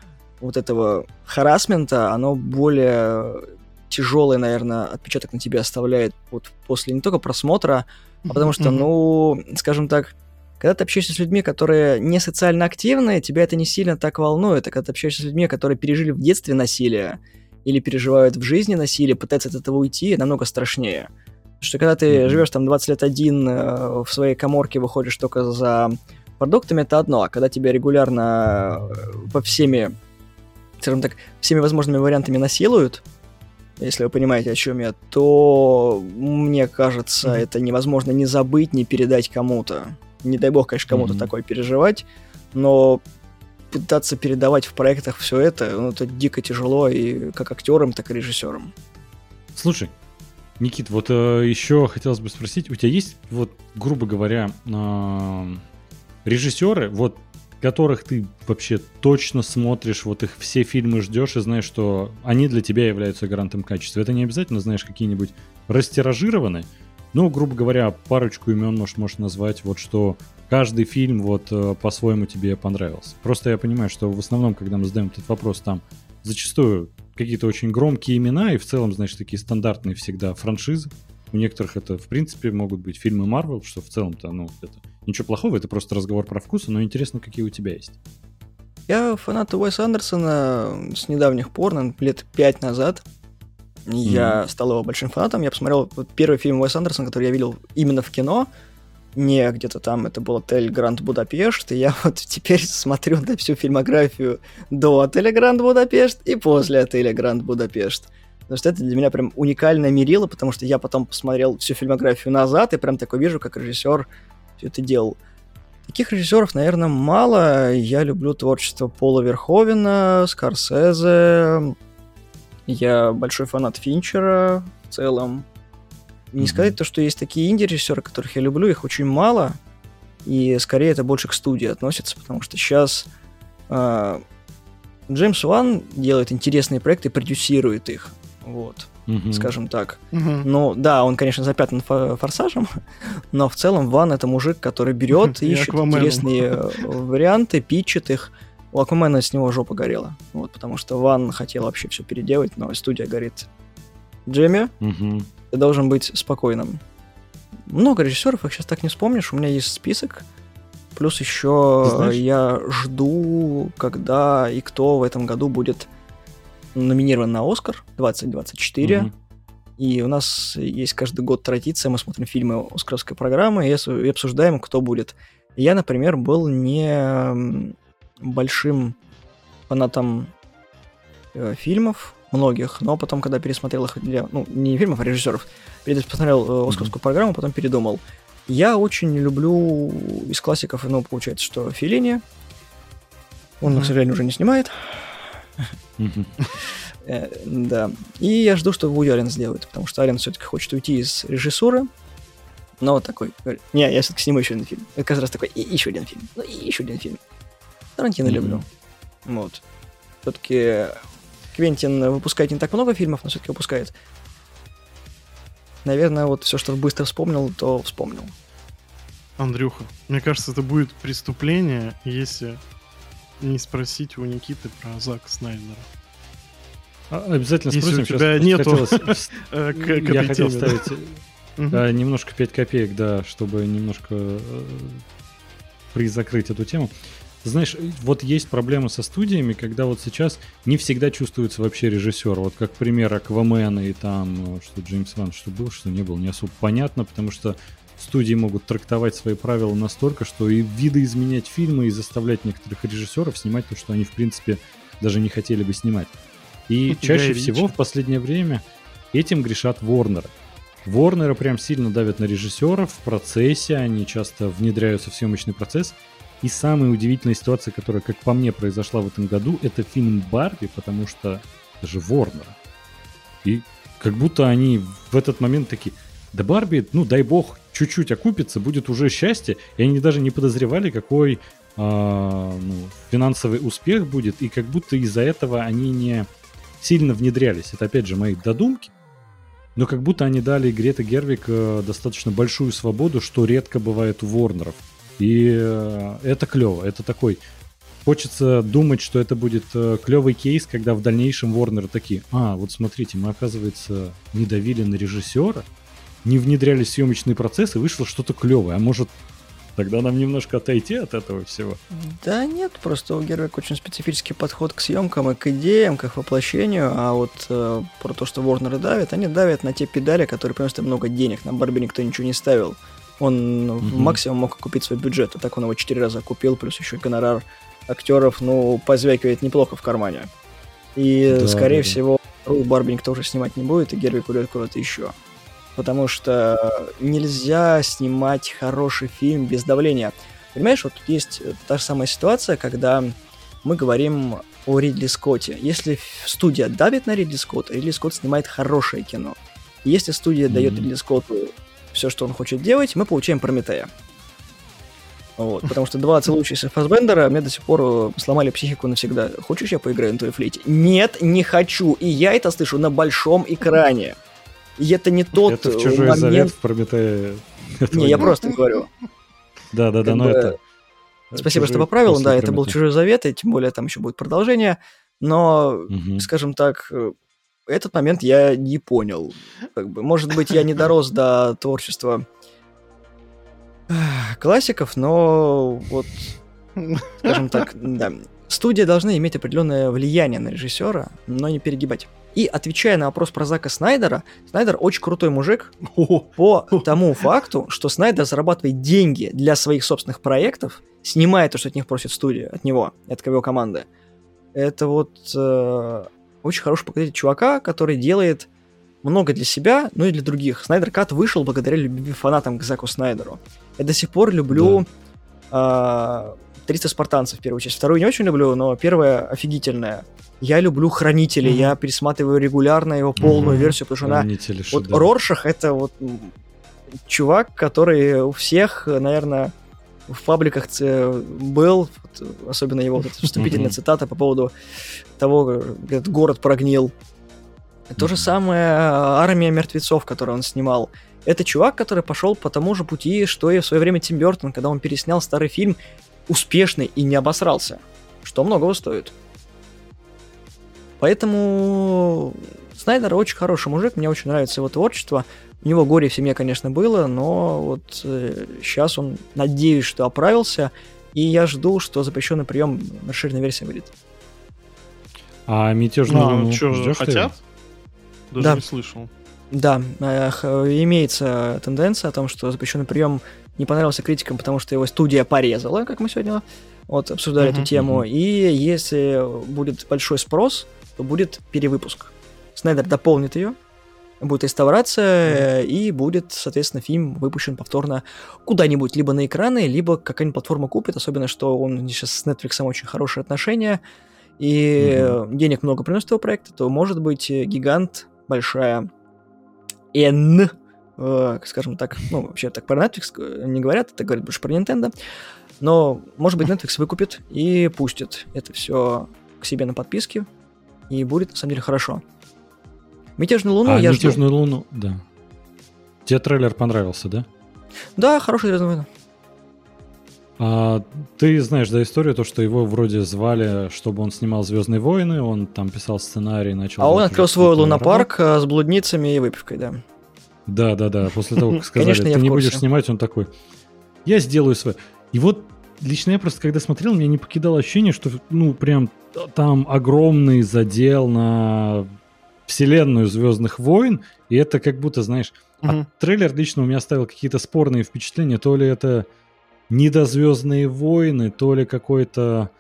вот этого харасмента, оно более тяжелый, наверное, отпечаток на тебе оставляет вот после не только просмотра, а потому что, ну, скажем так, когда ты общаешься с людьми, которые не социально активные, тебя это не сильно так волнует, а когда ты общаешься с людьми, которые пережили в детстве насилие или переживают в жизни насилие, пытаются от этого уйти, намного страшнее. Потому что когда ты mm-hmm. живешь там 20 лет один э, в своей коморке, выходишь только за продуктами, это одно, а когда тебя регулярно э, по всеми скажем так, всеми возможными вариантами насилуют, если вы понимаете, о чем я, то мне кажется, mm-hmm. это невозможно не забыть, не передать кому-то. Не дай бог, конечно, кому-то mm-hmm. такое переживать, но пытаться передавать в проектах все это, ну, это дико тяжело и как актерам, так и режиссерам. Слушай, Никит, вот э, еще хотелось бы спросить, у тебя есть, вот, грубо говоря, э, режиссеры, вот которых ты вообще точно смотришь, вот их все фильмы ждешь и знаешь, что они для тебя являются гарантом качества. Это не обязательно, знаешь, какие-нибудь растиражированные, но, грубо говоря, парочку имен можешь, можешь назвать, вот что каждый фильм вот э, по-своему тебе понравился. Просто я понимаю, что в основном, когда мы задаем этот вопрос, там зачастую какие-то очень громкие имена и в целом, значит, такие стандартные всегда франшизы. У некоторых это, в принципе, могут быть фильмы Marvel, что в целом-то, ну, это Ничего плохого, это просто разговор про вкусы, но интересно, какие у тебя есть. Я фанат Уэса Андерсона с недавних пор, наверное, лет пять назад. Я mm-hmm. стал его большим фанатом. Я посмотрел первый фильм Уэса Андерсона, который я видел именно в кино. Не где-то там, это был отель Гранд Будапешт. И я [LAUGHS] вот теперь смотрю на всю фильмографию до отеля Гранд Будапешт и после отеля Гранд Будапешт. Потому что это для меня прям уникальное мерило, потому что я потом посмотрел всю фильмографию назад и прям такой вижу, как режиссер это делал. Таких режиссеров, наверное, мало. Я люблю творчество Пола Верховена, Скорсезе. Я большой фанат Финчера в целом. Не mm-hmm. сказать то, что есть такие инди-режиссеры, которых я люблю, их очень мало. И скорее это больше к студии относится, потому что сейчас э, Джеймс Ван делает интересные проекты, продюсирует их. Вот угу. скажем так. Угу. Ну, да, он, конечно, запятнан форсажем, [LAUGHS] но в целом Ван это мужик, который берет, [LAUGHS] и ищет интересные э, варианты, питчит их. У Аквамена с него жопа горела. Вот, потому что Ван хотел вообще все переделать, но студия говорит, Джемми, угу. ты должен быть спокойным. Много режиссеров, их сейчас так не вспомнишь. У меня есть список. Плюс еще я жду, когда и кто в этом году будет номинирован на Оскар 2024. Mm-hmm. И у нас есть каждый год традиция, мы смотрим фильмы Оскаровской программы и обсуждаем, кто будет. Я, например, был не большим фанатом э, фильмов, многих, но потом, когда пересмотрел их для, ну, не фильмов, а режиссеров, пересмотрел э, Оскаровскую mm-hmm. программу, потом передумал. Я очень люблю из классиков, ну, получается, что Филини. Он, mm-hmm. к сожалению, уже не снимает. Э, да. И я жду, что Вуди Аллен сделает, потому что Аллен все-таки хочет уйти из режиссуры. Но вот такой, не, я все-таки сниму еще один фильм. Это каждый раз такой, и еще один фильм, ну и еще один фильм. Тарантино люблю. Вот. Все-таки Квентин выпускает не так много фильмов, но все-таки выпускает. Наверное, вот все, что быстро вспомнил, то вспомнил. Андрюха, мне кажется, это будет преступление, если не спросить у Никиты про Зака Снайдера. А, обязательно Если спросим. у тебя нету [LAUGHS] э, Я хотел ставить э, немножко 5 копеек, да, чтобы немножко э, призакрыть эту тему. Знаешь, вот есть проблемы со студиями, когда вот сейчас не всегда чувствуется вообще режиссер. Вот как пример Аквамена и там, что Джеймс Ван, что был, что не был, не особо понятно, потому что студии могут трактовать свои правила настолько, что и видоизменять фильмы и заставлять некоторых режиссеров снимать то, что они, в принципе, даже не хотели бы снимать. И чаще всего в последнее время этим грешат Ворнеры. Ворнеры прям сильно давят на режиссеров в процессе, они часто внедряются в съемочный процесс. И самая удивительная ситуация, которая, как по мне, произошла в этом году, это фильм «Барби», потому что это же Ворнер. И как будто они в этот момент такие, да Барби, ну дай бог, чуть-чуть окупится, будет уже счастье. И они даже не подозревали, какой а, ну, финансовый успех будет, и как будто из-за этого они не сильно внедрялись. Это опять же мои додумки, но как будто они дали Грета Гервик э, достаточно большую свободу, что редко бывает у Ворнеров. И э, это клево, это такой... Хочется думать, что это будет э, клевый кейс, когда в дальнейшем Ворнеры такие, а, вот смотрите, мы, оказывается, не давили на режиссера, не внедряли съемочный процесс, и вышло что-то клевое. А может, тогда нам немножко отойти от этого всего? Да нет, просто у Гервик очень специфический подход к съемкам и к идеям, к их воплощению, а вот э, про то, что Ворнеры давят, они давят на те педали, которые приносят много денег. На Барби никто ничего не ставил. Он угу. максимум мог купить свой бюджет, а так он его четыре раза купил, плюс еще гонорар актеров, ну, позвякивает неплохо в кармане. И, да, скорее да, всего, Барби никто уже снимать не будет, и Гервик уйдет куда-то еще потому что нельзя снимать хороший фильм без давления. Понимаешь, вот тут есть та же самая ситуация, когда мы говорим о Ридли Скотте. Если студия давит на Ридли Скотта, Ридли Скотт снимает хорошее кино. Если студия mm-hmm. дает Ридли Скотту все, что он хочет делать, мы получаем Прометея. Вот, потому что два целующихся Фасбендера мне до сих пор сломали психику навсегда. Хочешь, я поиграю на твоей флейте? Нет, не хочу. И я это слышу на большом экране. И это не тот Это в чужой момент... завет в Прометее. Не, я просто говорю. Да, да, да, но это... Спасибо, что поправил. Да, это был чужой завет, и тем более там еще будет продолжение. Но, скажем так, этот момент я не понял. Как бы, может быть, я не дорос до творчества классиков, но вот, скажем так, да, студия должна иметь определенное влияние на режиссера, но не перегибать. И отвечая на вопрос про Зака Снайдера, Снайдер очень крутой мужик по тому факту, что Снайдер зарабатывает деньги для своих собственных проектов, снимает то, что от них просит студия, от него, от его команды. Это вот э, очень хороший показатель чувака, который делает много для себя, но и для других. Снайдер Кат вышел благодаря любви фанатам к Заку Снайдеру. Я до сих пор люблю да. э, 300 спартанцев, первую часть. Вторую не очень люблю, но первая офигительная. Я люблю Хранители, mm-hmm. я пересматриваю регулярно его полную mm-hmm. версию, потому что Хранители, она... Вот Роршах это вот чувак, который у всех, наверное, в пабликах был, особенно его вот эта вступительная цитата по поводу того, этот город прогнил. То же самое «Армия мертвецов», которую он снимал. Это чувак, который пошел по тому же пути, что и в свое время Тим Бертон, когда он переснял старый фильм успешный и не обосрался. Что многого стоит. Поэтому Снайдер очень хороший мужик, мне очень нравится его творчество. У него горе в семье, конечно, было, но вот э, сейчас он, надеюсь, что оправился, и я жду, что запрещенный прием расширенная версия выйдет. А мятежную ну, ну, что, хотят? Даже да. не слышал. Да, э, имеется тенденция о том, что запрещенный прием не понравился критикам, потому что его студия порезала, как мы сегодня вот обсуждали uh-huh, эту тему. Uh-huh. И если будет большой спрос, то будет перевыпуск. Снайдер дополнит ее, будет реставрация, mm-hmm. и будет, соответственно, фильм выпущен повторно куда-нибудь, либо на экраны, либо какая-нибудь платформа купит, особенно, что он сейчас с Netflix очень хорошие отношения, и mm-hmm. денег много приносит его проект, то может быть гигант, большая N, э, скажем так, ну, вообще так про Netflix не говорят, это говорят больше про Nintendo, но, может быть, Netflix выкупит и пустит это все к себе на подписке, и будет, на самом деле, хорошо. Мятежную луну а, я Мятежную жду. луну, да. Тебе трейлер понравился, да? Да, хороший Звездные войны. А, ты знаешь, да, историю, то, что его вроде звали, чтобы он снимал Звездные войны, он там писал сценарий, начал. А он открыл свой лунопарк а, с блудницами и выпивкой, да. Да, да, да. После того, как сказали, Конечно, ты не будешь снимать, он такой. Я сделаю свое. И вот лично я просто, когда смотрел, меня не покидало ощущение, что, ну, прям там огромный задел на вселенную Звездных войн, и это как будто, знаешь, угу. а трейлер лично у меня оставил какие-то спорные впечатления, то ли это недозвездные войны, то ли какой-то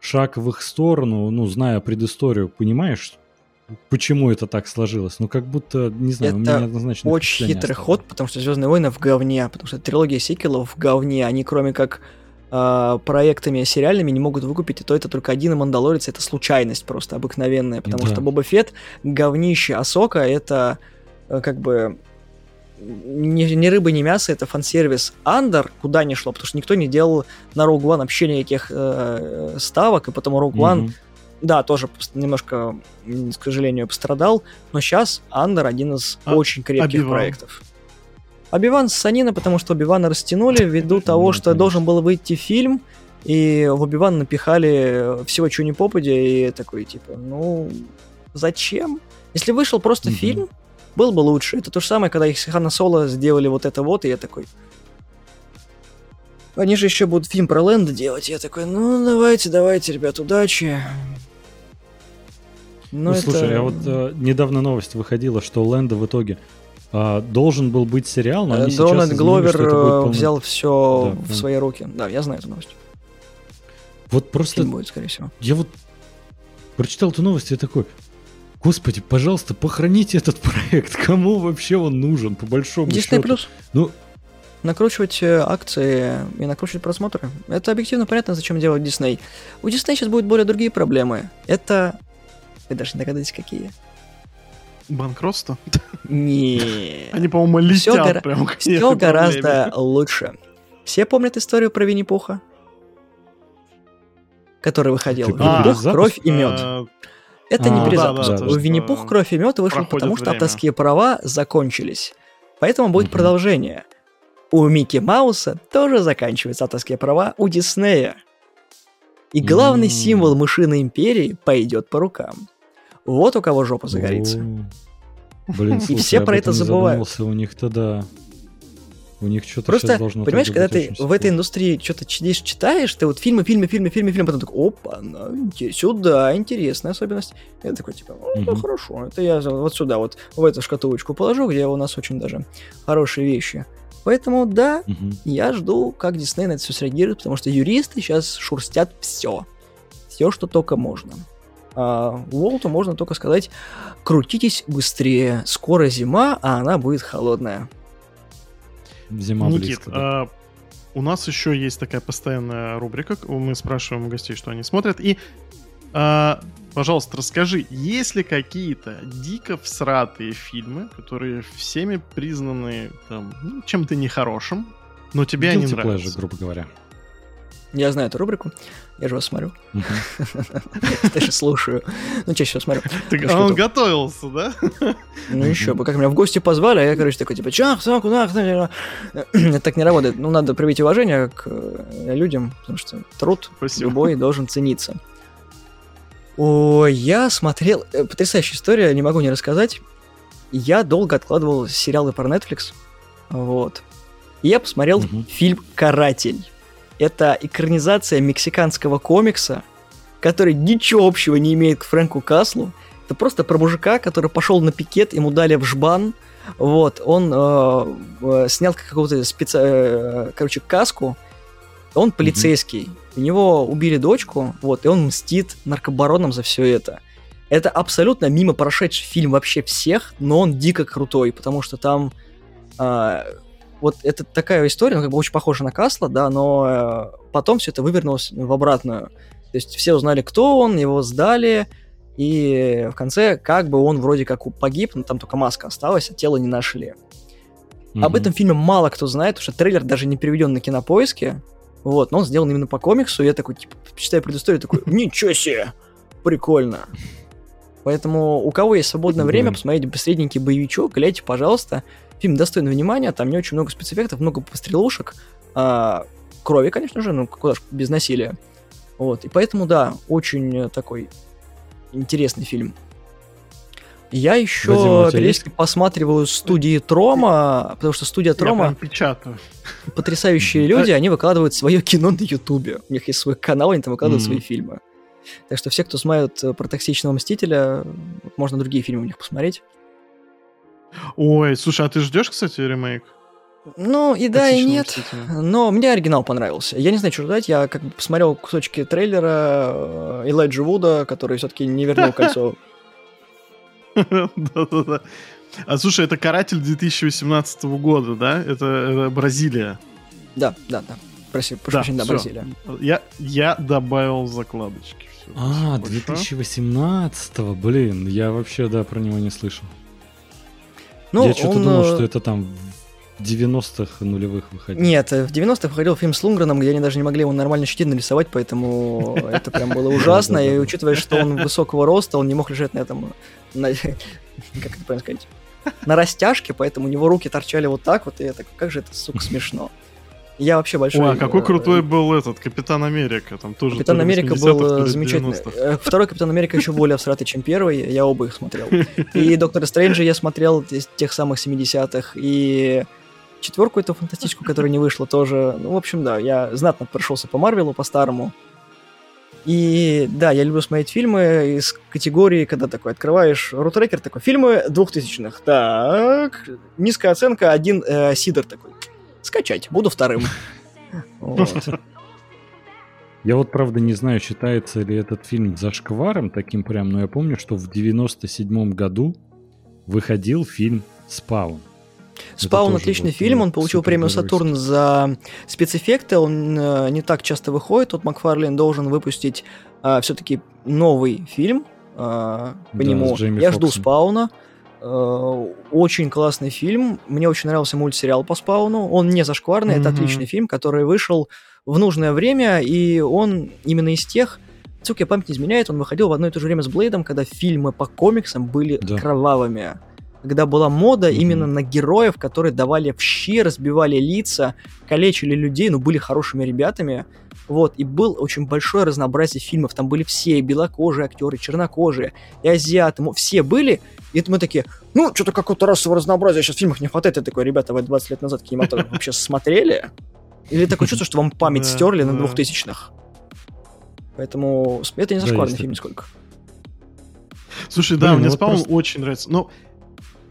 шаг в их сторону, ну, зная предысторию, понимаешь, почему это так сложилось. Ну, как будто, не знаю, это у меня однозначно очень хитрый осталось. ход, потому что Звездные войны в говне, потому что трилогия сиквелов в говне, они кроме как э, проектами сериальными не могут выкупить, и то это только один Мандалорец, это случайность просто обыкновенная, потому да. что Боба Фетт, говнище Асока, это э, как бы ни, ни рыба, ни мясо, это фан-сервис Андер, куда ни шло, потому что никто не делал на Rogue One вообще никаких э, ставок, и потому Rogue One, mm-hmm. Да, тоже немножко, к сожалению, пострадал, но сейчас Андер один из а, очень крепких Оби-Ван. проектов. Обиван с Санина, потому что Обивана растянули ввиду того, что должен был выйти фильм, и в Обиван напихали всего, чего не попадя, и такой, типа, ну, зачем? Если вышел просто фильм, был бы лучше. Это то же самое, когда их с Хана Соло сделали вот это вот, и я такой... Они же еще будут фильм про Лэнда делать. Я такой, ну давайте, давайте, ребят, удачи. Но ну, это... слушай, а вот э, недавно новость выходила, что Лэнда в итоге а, должен был быть сериал, но они Дональд сейчас Гловер полный... взял все да, в свои руки. Да, я знаю эту новость. Вот просто... Фильм будет, скорее всего. Я вот прочитал эту новость и такой, господи, пожалуйста, похороните этот проект. Кому вообще он нужен, по большому Disney счету? Disney+. Ну, накручивать э, акции и накручивать просмотры. Это объективно понятно, зачем делать Disney. У Disney сейчас будут более другие проблемы. Это... Вы даже не догадаетесь, какие. Банкротство? Не. [LAUGHS] Они, по-моему, летят все гора... прям Все гораздо лучше. Все помнят историю про Винни-Пуха? Который выходил. Винни-Пух, кровь и мед. А, Это не перезапуск. У Винни-Пух, кровь и мед вышел, потому что авторские права закончились. Поэтому будет продолжение. У Микки Мауса тоже заканчиваются авторские права у Диснея. И главный символ мышиной империи пойдет по рукам. Вот у кого жопа загорится. Блин, [LAUGHS] и все про это забывают. У них-то да. У них что-то Просто, должно понимаешь, когда ты в этой индустрии что-то читаешь, читаешь, ты вот фильмы, фильмы, фильмы, фильмы, фильмы, потом такой, опа, ну, сюда, интересная особенность. Я такой, типа, ну, угу. хорошо, это я вот сюда, вот в эту шкатулочку положу, где у нас очень даже хорошие вещи. Поэтому, да, угу. я жду, как Дисней на это все среагирует, потому что юристы сейчас шурстят все. Все, что только можно. А Волту можно только сказать, крутитесь быстрее, скоро зима, а она будет холодная. Зима Никит, близко, да. а, у нас еще есть такая постоянная рубрика, мы спрашиваем у гостей, что они смотрят, и а, пожалуйста, расскажи, есть ли какие-то дико всратые фильмы, которые всеми признаны там, ну, чем-то нехорошим, но тебе они Guilty нравятся. pleasure, грубо говоря. Я знаю эту рубрику, я же вас смотрю. Даже слушаю. Ну, чаще всего смотрю. А он готовился, да? Ну еще бы, как меня в гости позвали, а я, короче, такой, типа, чах, сак, куда, [CLEARS THROAT] Это так не работает. Ну, надо проявить уважение к э, людям, потому что труд любой должен цениться. Ой, я смотрел... э, Потрясающая история, не могу не рассказать. Я долго откладывал сериалы про Netflix. Вот. И я посмотрел фильм «Каратель». Это экранизация мексиканского комикса, который ничего общего не имеет к Фрэнку Каслу. Это просто про мужика, который пошел на пикет, ему дали в жбан. Вот, он э, э, снял какого-то специ... э, короче, каску. Он полицейский. У него убили дочку, вот, и он мстит наркобаронам за все это. Это абсолютно мимо прошедший фильм вообще всех, но он дико крутой, потому что там а, вот это такая история, ну, как бы очень похожа на Касла, да, но э, потом все это вывернулось в обратную. То есть все узнали, кто он, его сдали, и в конце как бы он вроде как погиб, но там только маска осталась, а тело не нашли. Об Мгм. этом фильме мало кто знает, потому что трейлер даже не переведен на кинопоиске. Вот, но он сделан именно по комиксу, и я такой, типа, читаю предысторию, такой, [LAUGHS] ничего себе, прикольно. Поэтому у кого есть свободное время, посмотрите средненький боевичок, гляньте, пожалуйста. Фильм достойный внимания, там не очень много спецэффектов, много пострелушек, а, крови, конечно же, ну куда ж без насилия. Вот, и поэтому, да, очень такой интересный фильм. Я еще периодически посматриваю студии Трома, потому что студия Трома печатаю. потрясающие люди, они выкладывают свое кино на Ютубе. У них есть свой канал, они там выкладывают свои фильмы. Так что все, кто смотрит э, про токсичного мстителя, можно другие фильмы у них посмотреть. Ой, слушай, а ты ждешь, кстати, ремейк? Ну, и да, и «Токсичного нет. мстителя»? Но мне оригинал понравился. Я не знаю, что ждать. Я как бы посмотрел кусочки трейлера э, Элайджа Вуда, который все-таки не вернул кольцо. [LAUGHS] Да-да-да. А слушай, это «Каратель» 2018 года, да? Это, это Бразилия. Да, да, да. Проси, прошу Да, прощения, да. Бразилия. Я, я добавил закладочки. Всё, А, спасибо большое. 2018 блин, я вообще, да, про него не слышал. Ну, я что-то он, думал, э, что это там в 90-х нулевых выходил. Нет, э, в 90-х выходил фильм с Лунгреном, где они даже не могли его нормально щетину нарисовать, поэтому [LAUGHS] это прям было ужасно. И учитывая, что он высокого роста, он не мог лежать на этом, [LAUGHS] как это правильно сказать, на растяжке, поэтому у него руки торчали вот так вот, и я такой, как же это, сука, смешно. Я вообще большой... Ой, а какой э, крутой был этот Капитан Америка, там тоже. Капитан Америка 80-х, то был э, замечательный. 90-х. Э, Второй Капитан Америка еще более всратый, чем первый. Я оба их смотрел. И Доктора Стрэнджа я смотрел из тех самых 70-х. И четверку эту фантастическую, которая не вышла, тоже. Ну, в общем, да, я знатно прошелся по Марвелу, по-старому. И да, я люблю смотреть фильмы из категории, когда такой открываешь рутрекер, такой, фильмы 2000-х. Так, низкая оценка, один э, сидор такой. Скачать, буду вторым. [LAUGHS] Я вот, правда, не знаю, считается ли этот фильм зашкваром таким прям, но я помню, что в 97 году выходил фильм «Спаун». Спаун отличный был фильм, он получил премию. Сатурн за спецэффекты, он э, не так часто выходит, вот Макфарлин должен выпустить все-таки новый фильм э, по Да, нему. Я жду. Спауна, Э, очень классный фильм, мне очень нравился мультсериал по Спауну, он не зашкварный, это Мгм. отличный фильм, который вышел в нужное время, и он именно из тех, Сука, память не изменяет, он выходил в одно и то же время с Блейдом, когда фильмы по комиксам были Да. кровавыми. Когда была мода Мгм. именно на героев, которые давали в щи, разбивали лица, калечили людей, но были хорошими ребятами. Вот, и был очень большое разнообразие фильмов. Там были все, и белокожие актеры, чернокожие, и азиаты, все были. И это мы такие, ну, что-то какого-то расового разнообразия сейчас в фильмах не хватает. Я такой, ребята, вы 20 лет назад кинематограф вообще смотрели? Или такое чувство, что вам память стерли на. 2000-х? Поэтому это не зашкварный фильм такое. нисколько. Слушай, да, мне ну просто- очень нравится. Но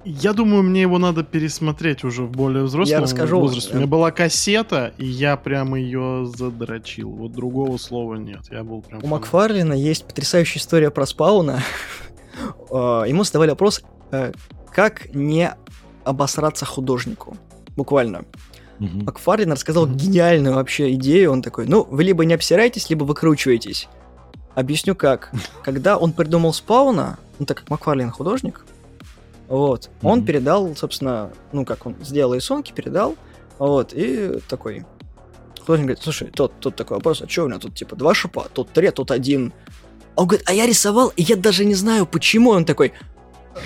я думаю, мне его надо пересмотреть уже в более взрослом расскажу. возрасте. У меня была кассета, и я прям ее задрочил. Вот другого слова нет. Я был прям... У фанат. Макфарлина есть потрясающая история про спауна. Э, [LAUGHS] Ему задавали вопрос, э, как не обосраться художнику. Буквально. Мгм. Макфарлин рассказал Мгм. гениальную вообще идею. Он такой, ну, вы либо не обсираетесь, либо выкручиваетесь. Объясню как. [LAUGHS] Когда он придумал спауна, ну, так как Макфарлин художник, вот, он Мгм. передал, собственно, ну, как он сделал рисунки, передал, Вот, и такой. Художник говорит, слушай, тот, тут такой вопрос, а что у меня тут, типа, два шипа, тут три, а тут один. Он говорит, а я рисовал, и я даже не знаю, почему. Он такой,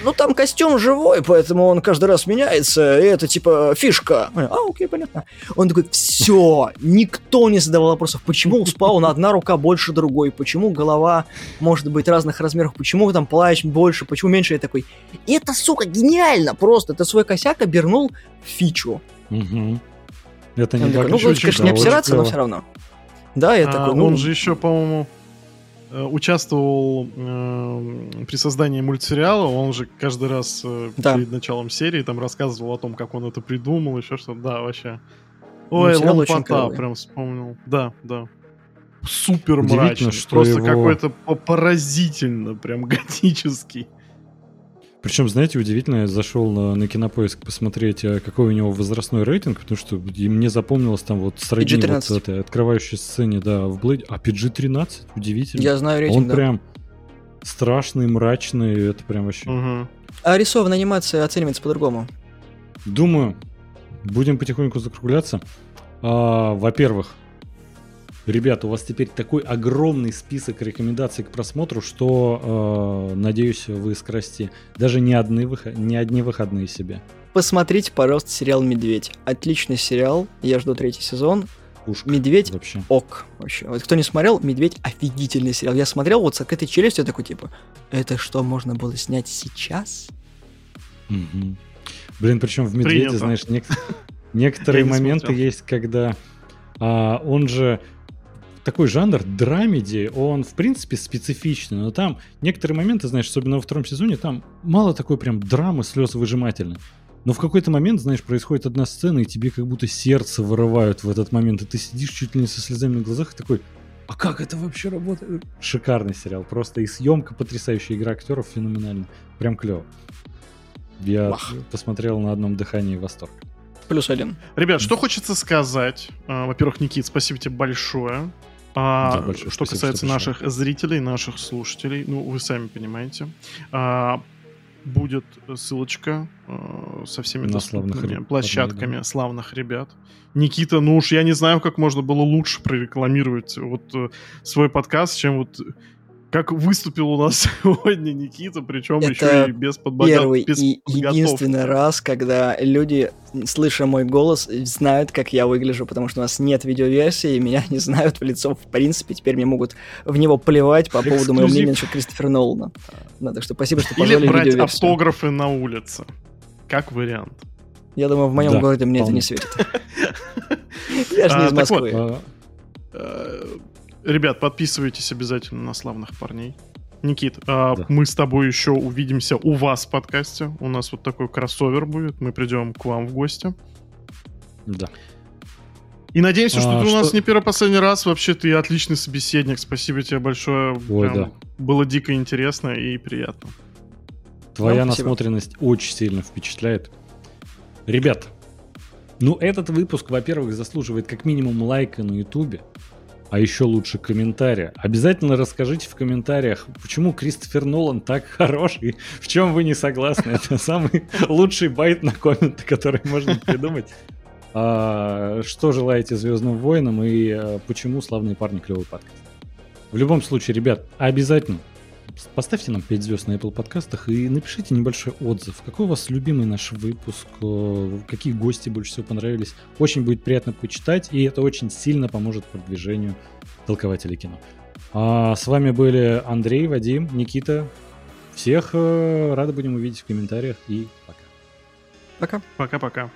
ну там костюм живой, поэтому он каждый раз меняется, и это типа фишка. А, окей, понятно. Он такой, все, никто не задавал вопросов, почему у спауна одна рука больше другой, почему голова может быть разных размеров, почему там плащ больше, почему меньше. Я такой, это, сука, гениально просто, ты свой косяк обернул в фичу. Угу. Это не Он такой, ну, лучше, конечно, не обсираться, но все равно. Да, я А, такой, ну, Он же еще, по-моему, участвовал э, при создании мультсериала. Он же каждый раз э, Да. перед началом серии там рассказывал о том, как он это придумал, еще что-то. Да, вообще. Ой, лампота, прям вспомнил. Да, да. Супер мрачный. что Просто его- какой-то по- поразительно, прям [LAUGHS] готический. Причем, знаете, удивительно, я зашел на, на кинопоиск посмотреть, а, какой у него возрастной рейтинг, потому что и мне запомнилось там вот сродни вот PG-13. этой открывающей сцене, да, в Блэйде. А PG-13? Удивительно. я знаю рейтинг, Он да. прям страшный, мрачный, это прям вообще... Мгм. А рисованная анимация оценивается по-другому. Думаю, будем потихоньку закругляться. А, во-первых, ребята, у вас теперь такой огромный список рекомендаций к просмотру, что, э, надеюсь, вы скрасите даже не, одни выход... не одни выходные себе. Посмотрите, пожалуйста, сериал «Медведь». Отличный сериал, я жду третий сезон. Пушка «Медведь» вообще. ок вообще. Вот кто не смотрел, «Медведь» офигительный сериал. Я смотрел вот с этой челюстью такой, типа, это что, можно было снять сейчас? Мгм. Блин, причем в «Медведе», Принято. знаешь, нек- [LAUGHS] некоторые моменты смотрел. есть, когда а, он же такой жанр драмеди, он в принципе специфичный, но там некоторые моменты, знаешь, особенно во втором сезоне, там мало такой прям драмы, слез выжимательной. Но в какой-то момент, знаешь, происходит одна сцена, и тебе как будто сердце вырывают в этот момент, и ты сидишь чуть ли не со слезами на глазах и такой, а как это вообще работает? Шикарный сериал, просто и съемка потрясающая, игра актеров феноменальная, прям клево. Я Вах. посмотрел на одном дыхании восторг. Плюс один. Ребят, что хочется сказать? А, Во-первых, Никит, спасибо тебе большое. А, Да, большое что спасибо, касается что наших зрителей, наших слушателей, ну, вы сами понимаете, а, будет ссылочка а, со всеми На славных доступными ребят, площадками да. славных ребят. Никита, ну уж я не знаю, как можно было лучше прорекламировать вот э, свой подкаст, чем вот как выступил у нас [LAUGHS] сегодня Никита, причем Это еще и без, подбога- Первый без и подготовки. единственный раз, когда люди, слыша мой голос, знают, как я выгляжу, потому что у нас нет видеоверсии, и меня не знают в лицо. В принципе, теперь мне могут в него плевать по поводу моего Эксклюзив. мнения насчет Кристофера Нолана. Да, так что спасибо, что Или позволили брать видеоверсию. автографы на улице. Как вариант. Я думаю, в моем Да, городе мне это вполне. не светит. [LAUGHS] Я же не А, из вот, Москвы. Ребят, подписывайтесь обязательно на славных парней. Никит, а, Да. мы с тобой еще увидимся у вас в подкасте. У нас вот такой кроссовер будет. Мы придем к вам в гости. да. И надеемся, что А, ты у нас что- не первый последний раз. Вообще, ты отличный собеседник. Спасибо тебе большое. Ой, Прям да. Было дико интересно и приятно. Твоя Ну, насмотренность очень сильно впечатляет. Ребят, ну этот выпуск, во-первых, заслуживает как минимум лайка на ютубе, а еще лучше комментария. Обязательно расскажите в комментариях, почему Кристофер Нолан так хорош и в чем вы не согласны. [LAUGHS] Это самый лучший байт на комменты, который можно придумать. А, что желаете Звездным войнам и а, почему славные парни клевый подкаст. В любом случае, ребят, обязательно Поставьте нам 5 звезд на Apple подкастах и напишите небольшой отзыв. Какой у вас любимый наш выпуск? э, Какие гости больше всего понравились? Очень будет приятно почитать, и это очень сильно поможет продвижению толкователей кино. А с вами были Андрей, Вадим, Никита. Всех э, рады будем увидеть в комментариях и пока. Пока. Пока-пока.